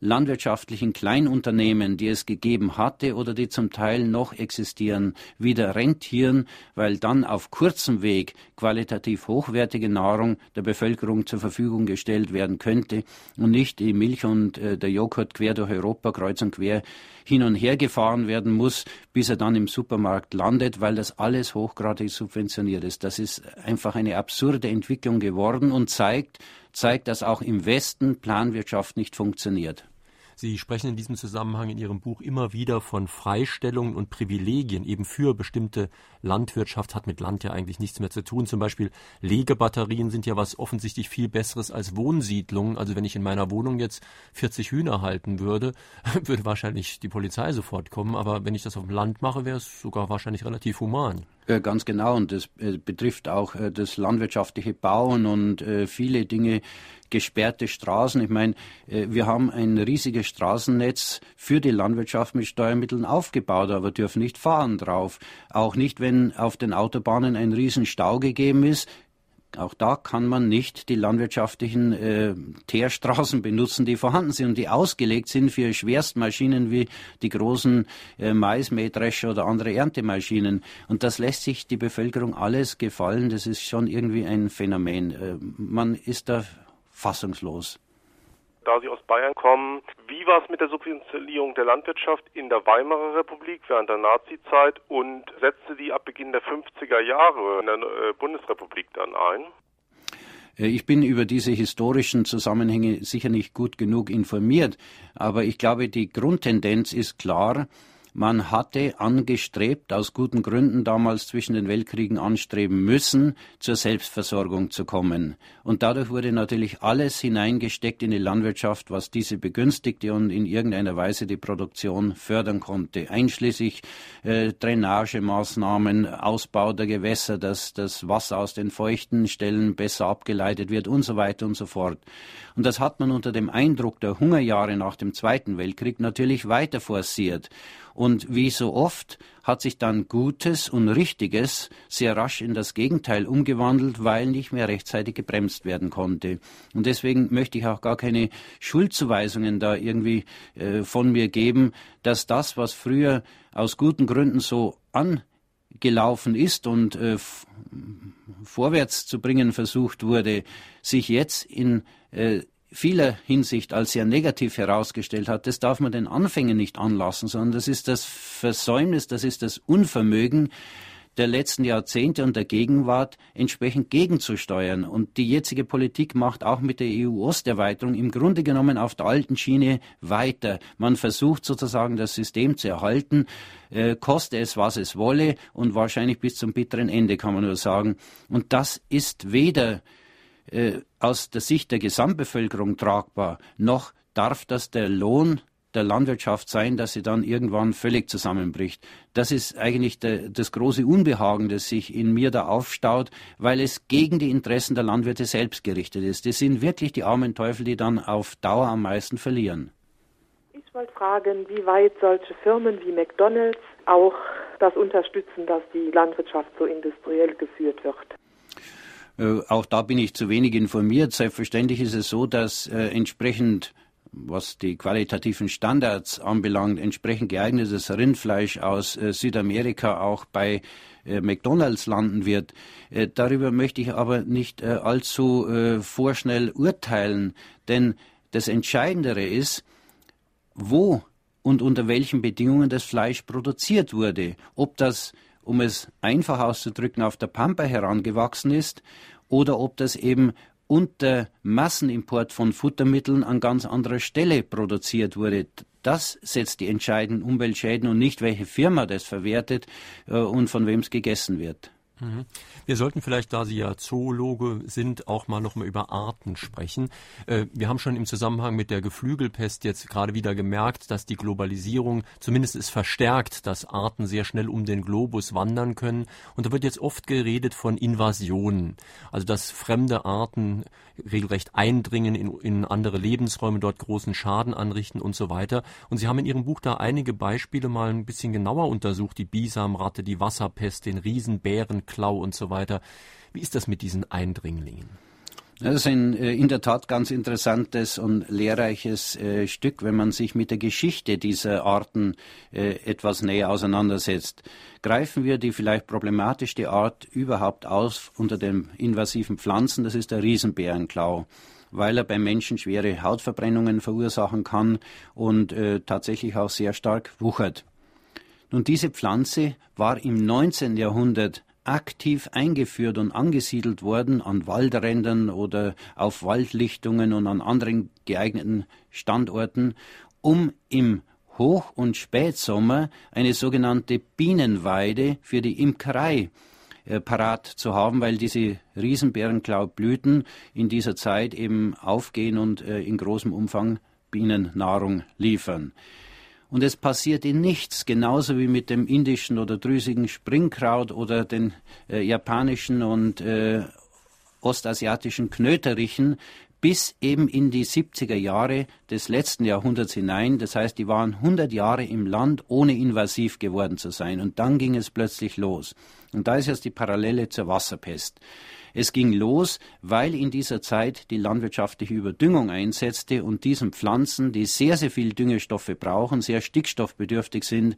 landwirtschaftlichen Kleinunternehmen, die es gegeben hatte oder die zum Teil noch existieren, wieder rentieren, weil dann auf kurzem Weg qualitativ hochwertige Nahrung der Bevölkerung zur Verfügung gestellt werden könnte und nicht die Milch und äh, der Joghurt quer durch Europa kreuz und quer hin und her gefahren werden muss, bis er dann im Supermarkt landet, weil das alles hochgradig subventioniert ist. Das ist einfach eine absurde Entwicklung geworden und zeigt, zeigt, dass auch im Westen Planwirtschaft nicht funktioniert. Sie sprechen in diesem Zusammenhang in Ihrem Buch immer wieder von Freistellungen und Privilegien eben für bestimmte Landwirtschaft, hat mit Land ja eigentlich nichts mehr zu tun. Zum Beispiel Legebatterien sind ja was offensichtlich viel Besseres als Wohnsiedlungen. Also wenn ich in meiner Wohnung jetzt 40 Hühner halten würde, würde wahrscheinlich die Polizei sofort kommen. Aber wenn ich das auf dem Land mache, wäre es sogar wahrscheinlich relativ human. Äh, ganz genau. Und das äh, betrifft auch äh, das landwirtschaftliche Bauen und viele Dinge, gesperrte Straßen. Ich meine, wir haben ein riesiges Straßennetz für die Landwirtschaft mit Steuermitteln aufgebaut, aber dürfen nicht fahren drauf. Auch nicht, wenn auf den Autobahnen ein Riesenstau gegeben ist. Auch da kann man nicht die landwirtschaftlichen äh, Teerstraßen benutzen, die vorhanden sind und die ausgelegt sind für Schwerstmaschinen wie die großen äh, Maismähdrescher oder andere Erntemaschinen. Und das lässt sich die Bevölkerung alles gefallen. Das ist schon irgendwie ein Phänomen. Äh, man ist da fassungslos da Sie aus Bayern kommen, wie war es mit der Subventionierung der Landwirtschaft in der Weimarer Republik während der Nazizeit? Und setzte die ab Beginn der 50er Jahre in der äh, Bundesrepublik dann ein? Äh, ich bin über diese historischen Zusammenhänge sicher nicht gut genug informiert, aber ich glaube, die Grundtendenz ist klar, man hatte angestrebt, aus guten Gründen damals zwischen den Weltkriegen anstreben müssen, zur Selbstversorgung zu kommen. Und dadurch wurde natürlich alles hineingesteckt in die Landwirtschaft, was diese begünstigte und in irgendeiner Weise die Produktion fördern konnte, einschließlich äh, Drainagemaßnahmen, Ausbau der Gewässer, dass das Wasser aus den feuchten Stellen besser abgeleitet wird und so weiter und so fort. Und das hat man unter dem Eindruck der Hungerjahre nach dem Zweiten Weltkrieg natürlich weiter forciert. Und wie so oft hat sich dann Gutes und Richtiges sehr rasch in das Gegenteil umgewandelt, weil nicht mehr rechtzeitig gebremst werden konnte. Und deswegen möchte ich auch gar keine Schuldzuweisungen da irgendwie äh, von mir geben, dass das, was früher aus guten Gründen so angelaufen ist und äh, vorwärts zu bringen versucht wurde, sich jetzt in äh, vieler Hinsicht als sehr negativ herausgestellt hat, das darf man den Anfängen nicht anlassen, sondern das ist das Versäumnis, das ist das Unvermögen der letzten Jahrzehnte und der Gegenwart entsprechend gegenzusteuern. Und die jetzige Politik macht auch mit der EU-Osterweiterung im Grunde genommen auf der alten Schiene weiter. Man versucht sozusagen das System zu erhalten, äh, koste es, was es wolle und wahrscheinlich bis zum bitteren Ende, kann man nur sagen. Und das ist weder äh, aus der Sicht der Gesamtbevölkerung tragbar, noch darf das der Lohn der Landwirtschaft sein, dass sie dann irgendwann völlig zusammenbricht. Das ist eigentlich der, das große Unbehagen, das sich in mir da aufstaut, weil es gegen die Interessen der Landwirte selbst gerichtet ist. Das sind wirklich die armen Teufel, die dann auf Dauer am meisten verlieren. Ich wollte fragen, wie weit solche Firmen wie McDonald's auch das unterstützen, dass die Landwirtschaft so industriell geführt wird. Äh, auch da bin ich zu wenig informiert. Selbstverständlich ist es so, dass äh, entsprechend was die qualitativen Standards anbelangt, entsprechend geeignetes Rindfleisch aus äh, Südamerika auch bei äh, McDonald's landen wird. Äh, darüber möchte ich aber nicht äh, allzu vorschnell urteilen, denn das Entscheidendere ist, wo und unter welchen Bedingungen das Fleisch produziert wurde. Ob das um es einfach auszudrücken, auf der Pampa herangewachsen ist oder ob das eben unter Massenimport von Futtermitteln an ganz anderer Stelle produziert wurde. Das setzt die entscheidenden Umweltschäden und nicht, welche Firma das verwertet äh, und von wem es gegessen wird. Mhm. Wir sollten vielleicht, da Sie ja Zoologe sind, auch mal noch mal über Arten sprechen. Äh, wir haben schon im Zusammenhang mit der Geflügelpest jetzt gerade wieder gemerkt, dass die Globalisierung zumindest es verstärkt, dass Arten sehr schnell um den Globus wandern können. Und da wird jetzt oft geredet von Invasionen. Also, dass fremde Arten regelrecht eindringen in, in andere Lebensräume, dort großen Schaden anrichten und so weiter. Und Sie haben in Ihrem Buch da einige Beispiele mal ein bisschen genauer untersucht. Die Bisamratte, die Wasserpest, den Riesenbären, Klau und so weiter. Wie ist das mit diesen Eindringlingen? Das ist ein äh, in der Tat ganz interessantes und lehrreiches äh, Stück, wenn man sich mit der Geschichte dieser Arten äh, etwas näher auseinandersetzt. Greifen wir die vielleicht problematischste Art überhaupt aus unter den invasiven Pflanzen, das ist der Riesenbärenklau weil er beim Menschen schwere Hautverbrennungen verursachen kann und äh, tatsächlich auch sehr stark wuchert. Nun, diese Pflanze war im 19. Jahrhundert aktiv eingeführt und angesiedelt worden an Waldrändern oder auf Waldlichtungen und an anderen geeigneten Standorten, um im Hoch- und Spätsommer eine sogenannte Bienenweide für die Imkerei äh, parat zu haben, weil diese Riesenbärenklau-Blüten in dieser Zeit eben aufgehen und äh, in großem Umfang Bienennahrung liefern. Und es passierte nichts, genauso wie mit dem indischen oder drüsigen Springkraut oder den äh, japanischen und äh, ostasiatischen Knöterichen, bis eben in die 70er Jahre des letzten Jahrhunderts hinein. Das heißt, die waren 100 Jahre im Land, ohne invasiv geworden zu sein. Und dann ging es plötzlich los. Und da ist jetzt die Parallele zur Wasserpest. Es ging los, weil in dieser Zeit die landwirtschaftliche Überdüngung einsetzte und diesen Pflanzen, die sehr, sehr viel Düngestoffe brauchen, sehr stickstoffbedürftig sind,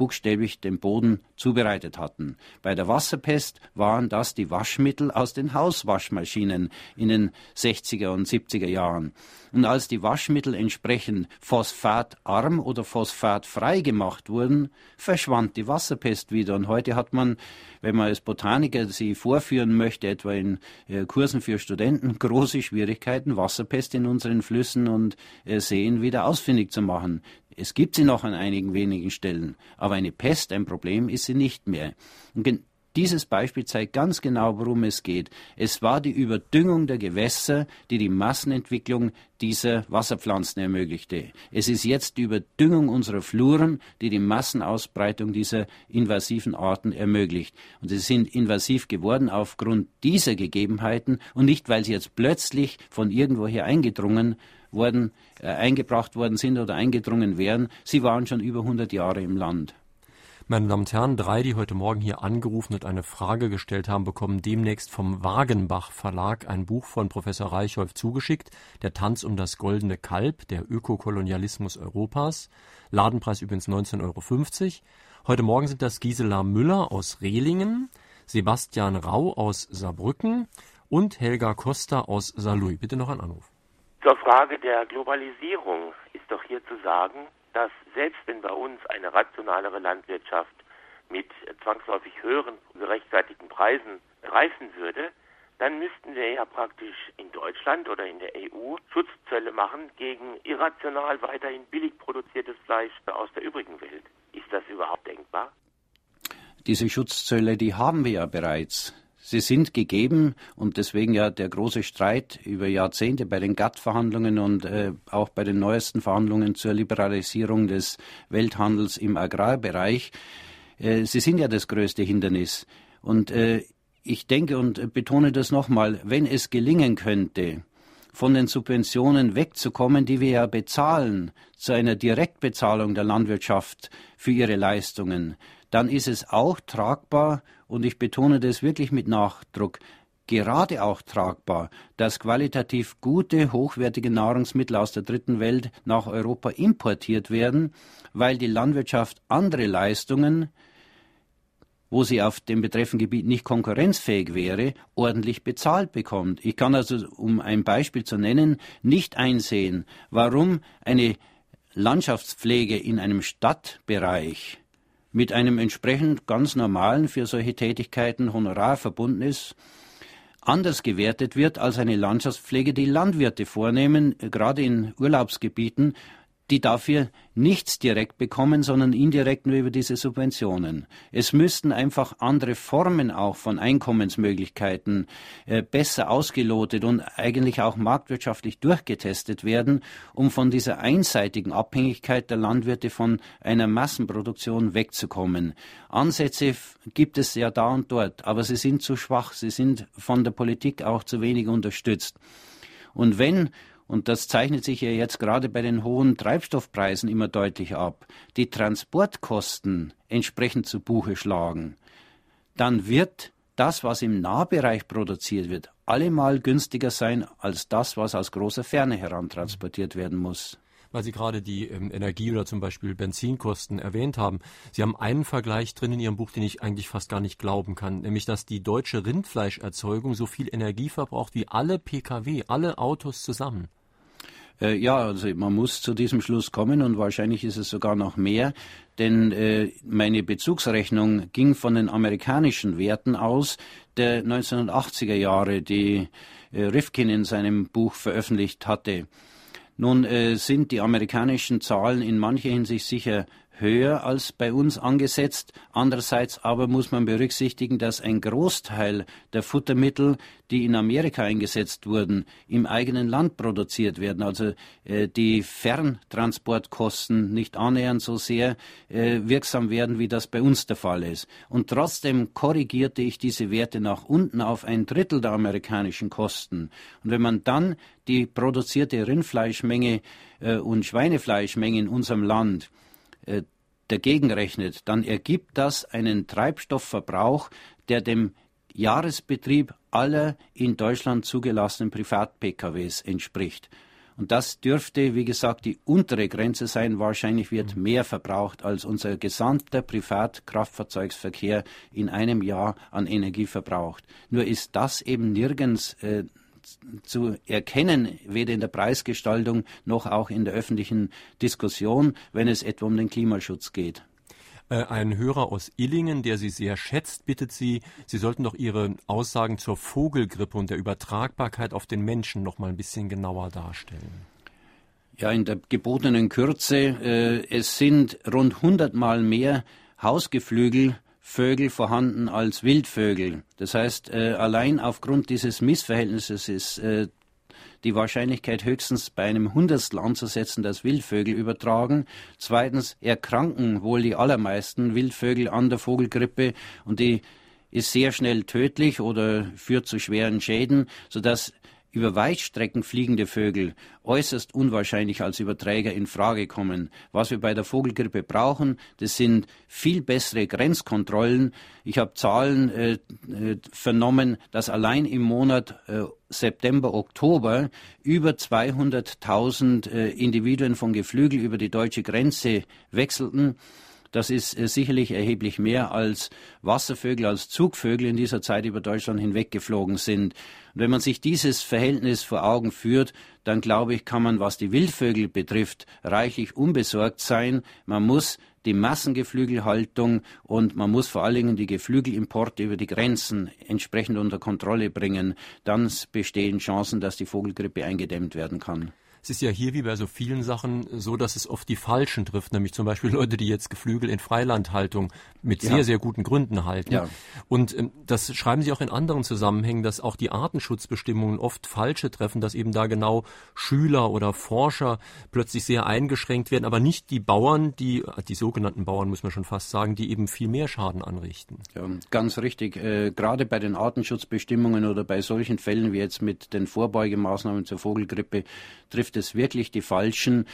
buchstäblich den Boden zubereitet hatten. Bei der Wasserpest waren das die Waschmittel aus den Hauswaschmaschinen in den 60er und 70er Jahren. Und als die Waschmittel entsprechend phosphatarm oder phosphatfrei gemacht wurden, verschwand die Wasserpest wieder. Und heute hat man, wenn man als Botaniker sie vorführen möchte, etwa in äh, Kursen für Studenten, große Schwierigkeiten, Wasserpest in unseren Flüssen und äh, Seen wieder ausfindig zu machen. Es gibt sie noch an einigen wenigen Stellen, aber eine Pest, ein Problem ist sie nicht mehr. Und dieses Beispiel zeigt ganz genau, worum es geht. Es war die Überdüngung der Gewässer, die die Massenentwicklung dieser Wasserpflanzen ermöglichte. Es ist jetzt die Überdüngung unserer Fluren, die die Massenausbreitung dieser invasiven Arten ermöglicht. Und sie sind invasiv geworden aufgrund dieser Gegebenheiten und nicht, weil sie jetzt plötzlich von irgendwoher eingedrungen worden, äh, eingebracht worden sind oder eingedrungen wären. Sie waren schon über 100 Jahre im Land. Meine Damen und Herren, drei, die heute Morgen hier angerufen und eine Frage gestellt haben, bekommen demnächst vom Wagenbach Verlag ein Buch von Professor Reichholf zugeschickt, Der Tanz um das goldene Kalb, der Ökokolonialismus Europas. Ladenpreis übrigens 19,50 Euro. Heute Morgen sind das Gisela Müller aus Rehlingen, Sebastian Rau aus Saarbrücken und Helga Costa aus Saarlouis. Bitte noch ein Anruf. Zur Frage der Globalisierung ist doch hier zu sagen, dass selbst wenn bei uns eine rationalere Landwirtschaft mit zwangsläufig höheren gerechtfertigten Preisen reifen würde, dann müssten wir ja praktisch in Deutschland oder in der EU Schutzzölle machen gegen irrational weiterhin billig produziertes Fleisch aus der übrigen Welt. Ist das überhaupt denkbar? Diese Schutzzölle, die haben wir ja bereits. Sie sind gegeben und deswegen ja der große Streit über Jahrzehnte bei den GATT-Verhandlungen und äh, auch bei den neuesten Verhandlungen zur Liberalisierung des Welthandels im Agrarbereich. Äh, sie sind ja das größte Hindernis. Und äh, ich denke und betone das nochmal, wenn es gelingen könnte, von den Subventionen wegzukommen, die wir ja bezahlen, zu einer Direktbezahlung der Landwirtschaft für ihre Leistungen, dann ist es auch tragbar und ich betone das wirklich mit Nachdruck, gerade auch tragbar, dass qualitativ gute, hochwertige Nahrungsmittel aus der dritten Welt nach Europa importiert werden, weil die Landwirtschaft andere Leistungen, wo sie auf dem betreffenden Gebiet nicht konkurrenzfähig wäre, ordentlich bezahlt bekommt. Ich kann also, um ein Beispiel zu nennen, nicht einsehen, warum eine Landschaftspflege in einem Stadtbereich mit einem entsprechend ganz normalen für solche Tätigkeiten Honorar verbunden ist, anders gewertet wird als eine Landschaftspflege, die Landwirte vornehmen, gerade in Urlaubsgebieten, die dafür nichts direkt bekommen, sondern indirekt nur über diese Subventionen. Es müssten einfach andere Formen auch von Einkommensmöglichkeiten äh, besser ausgelotet und eigentlich auch marktwirtschaftlich durchgetestet werden, um von dieser einseitigen Abhängigkeit der Landwirte von einer Massenproduktion wegzukommen. Ansätze gibt es ja da und dort, aber sie sind zu schwach, sie sind von der Politik auch zu wenig unterstützt. Und wenn und das zeichnet sich ja jetzt gerade bei den hohen Treibstoffpreisen immer deutlich ab, die Transportkosten entsprechend zu Buche schlagen, dann wird das, was im Nahbereich produziert wird, allemal günstiger sein als das, was aus großer Ferne herantransportiert werden muss weil Sie gerade die ähm, Energie- oder zum Beispiel Benzinkosten erwähnt haben. Sie haben einen Vergleich drin in Ihrem Buch, den ich eigentlich fast gar nicht glauben kann, nämlich dass die deutsche Rindfleischerzeugung so viel Energie verbraucht wie alle Pkw, alle Autos zusammen. Äh, ja, also man muss zu diesem Schluss kommen und wahrscheinlich ist es sogar noch mehr, denn äh, meine Bezugsrechnung ging von den amerikanischen Werten aus der 1980er Jahre, die äh, Rifkin in seinem Buch veröffentlicht hatte. Nun äh, sind die amerikanischen Zahlen in mancher Hinsicht sicher höher als bei uns angesetzt. Andererseits aber muss man berücksichtigen, dass ein Großteil der Futtermittel, die in Amerika eingesetzt wurden, im eigenen Land produziert werden. Also äh, die Ferntransportkosten nicht annähernd so sehr äh, wirksam werden, wie das bei uns der Fall ist. Und trotzdem korrigierte ich diese Werte nach unten auf ein Drittel der amerikanischen Kosten. Und wenn man dann die produzierte Rindfleischmenge äh, und Schweinefleischmenge in unserem Land äh, dagegen rechnet, dann ergibt das einen Treibstoffverbrauch, der dem Jahresbetrieb aller in Deutschland zugelassenen Privat-PKWs entspricht. Und das dürfte, wie gesagt, die untere Grenze sein. Wahrscheinlich wird mhm. mehr verbraucht, als unser gesamter Privatkraftfahrzeugsverkehr in einem Jahr an Energie verbraucht. Nur ist das eben nirgends äh, zu erkennen, weder in der Preisgestaltung noch auch in der öffentlichen Diskussion, wenn es etwa um den Klimaschutz geht. Äh, ein Hörer aus Illingen, der Sie sehr schätzt, bittet Sie, Sie sollten doch Ihre Aussagen zur Vogelgrippe und der Übertragbarkeit auf den Menschen noch mal ein bisschen genauer darstellen. Ja, in der gebotenen Kürze. Äh, es sind rund 100 Mal mehr Hausgeflügel Vögel vorhanden als Wildvögel. Das heißt, äh, allein aufgrund dieses Missverhältnisses ist äh, die Wahrscheinlichkeit höchstens bei einem Hundertstel anzusetzen, dass Wildvögel übertragen. Zweitens erkranken wohl die allermeisten Wildvögel an der Vogelgrippe und die ist sehr schnell tödlich oder führt zu schweren Schäden, sodass über Weitstrecken fliegende Vögel äußerst unwahrscheinlich als Überträger in Frage kommen. Was wir bei der Vogelgrippe brauchen, das sind viel bessere Grenzkontrollen. Ich habe Zahlen äh, äh, vernommen, dass allein im Monat äh, September, Oktober über 200.000 äh, Individuen von Geflügel über die deutsche Grenze wechselten. Das ist äh, sicherlich erheblich mehr als Wasservögel, als Zugvögel in dieser Zeit über Deutschland hinweggeflogen sind. Und wenn man sich dieses Verhältnis vor Augen führt, dann glaube ich, kann man, was die Wildvögel betrifft, reichlich unbesorgt sein. Man muss die Massengeflügelhaltung und man muss vor allen Dingen die Geflügelimporte über die Grenzen entsprechend unter Kontrolle bringen. Dann bestehen Chancen, dass die Vogelgrippe eingedämmt werden kann. Es ist ja hier wie bei so vielen Sachen so, dass es oft die Falschen trifft, nämlich zum Beispiel Leute, die jetzt Geflügel in Freilandhaltung mit ja. sehr, sehr guten Gründen halten. Ja. Und ähm, das schreiben Sie auch in anderen Zusammenhängen, dass auch die Artenschutzbestimmungen oft falsche treffen, dass eben da genau Schüler oder Forscher plötzlich sehr eingeschränkt werden, aber nicht die Bauern, die, die sogenannten Bauern muss man schon fast sagen, die eben viel mehr Schaden anrichten. Ja, ganz richtig. Äh, gerade bei den Artenschutzbestimmungen oder bei solchen Fällen wie jetzt mit den Vorbeugemaßnahmen zur Vogelgrippe trifft es wirklich die Falschen.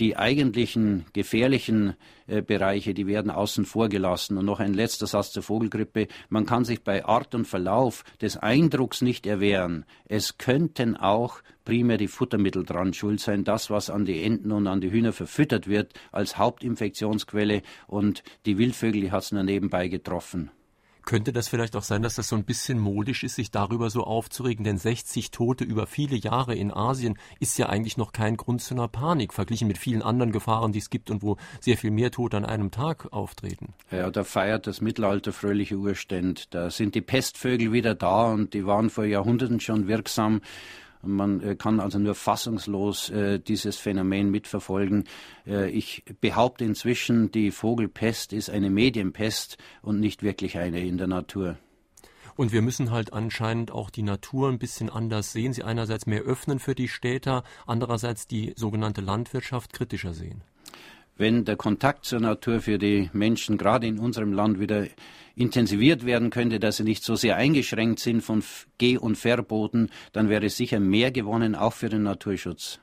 Die eigentlichen gefährlichen äh, Bereiche, die werden außen vor gelassen. Und noch ein letzter Satz zur Vogelgrippe. Man kann sich bei Art und Verlauf des Eindrucks nicht erwehren. Es könnten auch primär die Futtermittel dran schuld sein, das, was an die Enten und an die Hühner verfüttert wird, als Hauptinfektionsquelle. Und die Wildvögel, hat es nur nebenbei getroffen. Könnte das vielleicht auch sein, dass das so ein bisschen modisch ist, sich darüber so aufzuregen? Denn 60 Tote über viele Jahre in Asien ist ja eigentlich noch kein Grund zu einer Panik, verglichen mit vielen anderen Gefahren, die es gibt und wo sehr viel mehr Tote an einem Tag auftreten. Ja, da feiert das Mittelalter fröhliche Urstände. Da sind die Pestvögel wieder da und die waren vor Jahrhunderten schon wirksam. Man äh, kann also nur fassungslos äh, dieses Phänomen mitverfolgen. Äh, ich behaupte inzwischen, die Vogelpest ist eine Medienpest und nicht wirklich eine in der Natur. Und wir müssen halt anscheinend auch die Natur ein bisschen anders sehen. Sie einerseits mehr öffnen für die Städter, andererseits die sogenannte Landwirtschaft kritischer sehen wenn der Kontakt zur Natur für die Menschen gerade in unserem Land wieder intensiviert werden könnte, dass sie nicht so sehr eingeschränkt sind von Geh- und Verboten, dann wäre sicher mehr gewonnen, auch für den Naturschutz.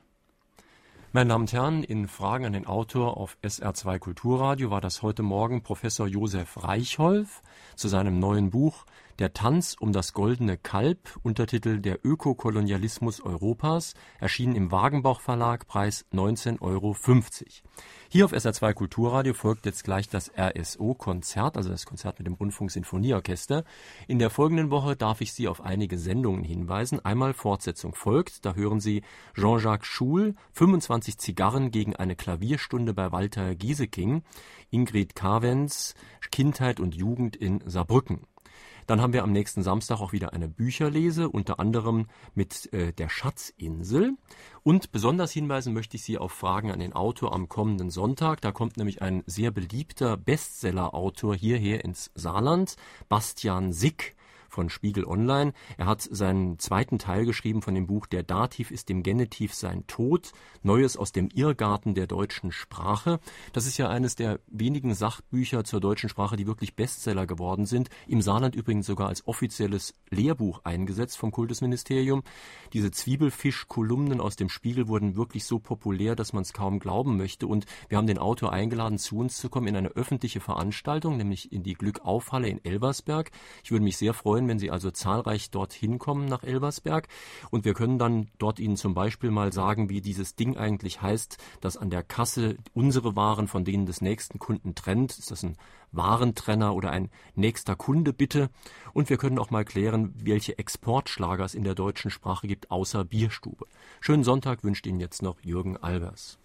Meine Damen und Herren, in Fragen an den Autor auf SR2 Kulturradio war das heute Morgen Professor Josef Reichholf zu seinem neuen Buch Der Tanz um das goldene Kalb, Untertitel Der Ökokolonialismus Europas, erschienen im Wagenbauch Verlag, Preis 19,50 Euro. Hier auf SR2 Kulturradio folgt jetzt gleich das RSO-Konzert, also das Konzert mit dem Rundfunk-Sinfonieorchester. In der folgenden Woche darf ich Sie auf einige Sendungen hinweisen. Einmal Fortsetzung folgt, da hören Sie Jean-Jacques Schul, 25 Zigarren gegen eine Klavierstunde bei Walter Gieseking, Ingrid Carvens, Kindheit und Jugend in Saarbrücken. Dann haben wir am nächsten Samstag auch wieder eine Bücherlese, unter anderem mit äh, der Schatzinsel. Und besonders hinweisen möchte ich Sie auf Fragen an den Autor am kommenden Sonntag. Da kommt nämlich ein sehr beliebter Bestseller-Autor hierher ins Saarland, Bastian Sick von Spiegel Online. Er hat seinen zweiten Teil geschrieben von dem Buch Der Dativ ist dem Genitiv sein Tod, Neues aus dem Irrgarten der deutschen Sprache. Das ist ja eines der wenigen Sachbücher zur deutschen Sprache, die wirklich Bestseller geworden sind. Im Saarland übrigens sogar als offizielles Lehrbuch eingesetzt vom Kultusministerium. Diese Zwiebelfisch-Kolumnen aus dem Spiegel wurden wirklich so populär, dass man es kaum glauben möchte. Und wir haben den Autor eingeladen, zu uns zu kommen in eine öffentliche Veranstaltung, nämlich in die Glückaufhalle in Elversberg. Ich würde mich sehr freuen, freuen, wenn Sie also zahlreich dorthin kommen nach Elversberg. Und wir können dann dort Ihnen zum Beispiel mal sagen, wie dieses Ding eigentlich heißt, das an der Kasse unsere Waren von denen des nächsten Kunden trennt. Ist das ein Warentrenner oder ein nächster Kunde bitte? Und wir können auch mal klären, welche Exportschlager es in der deutschen Sprache gibt, außer Bierstube. Schönen Sonntag wünscht Ihnen jetzt noch Jürgen Albers.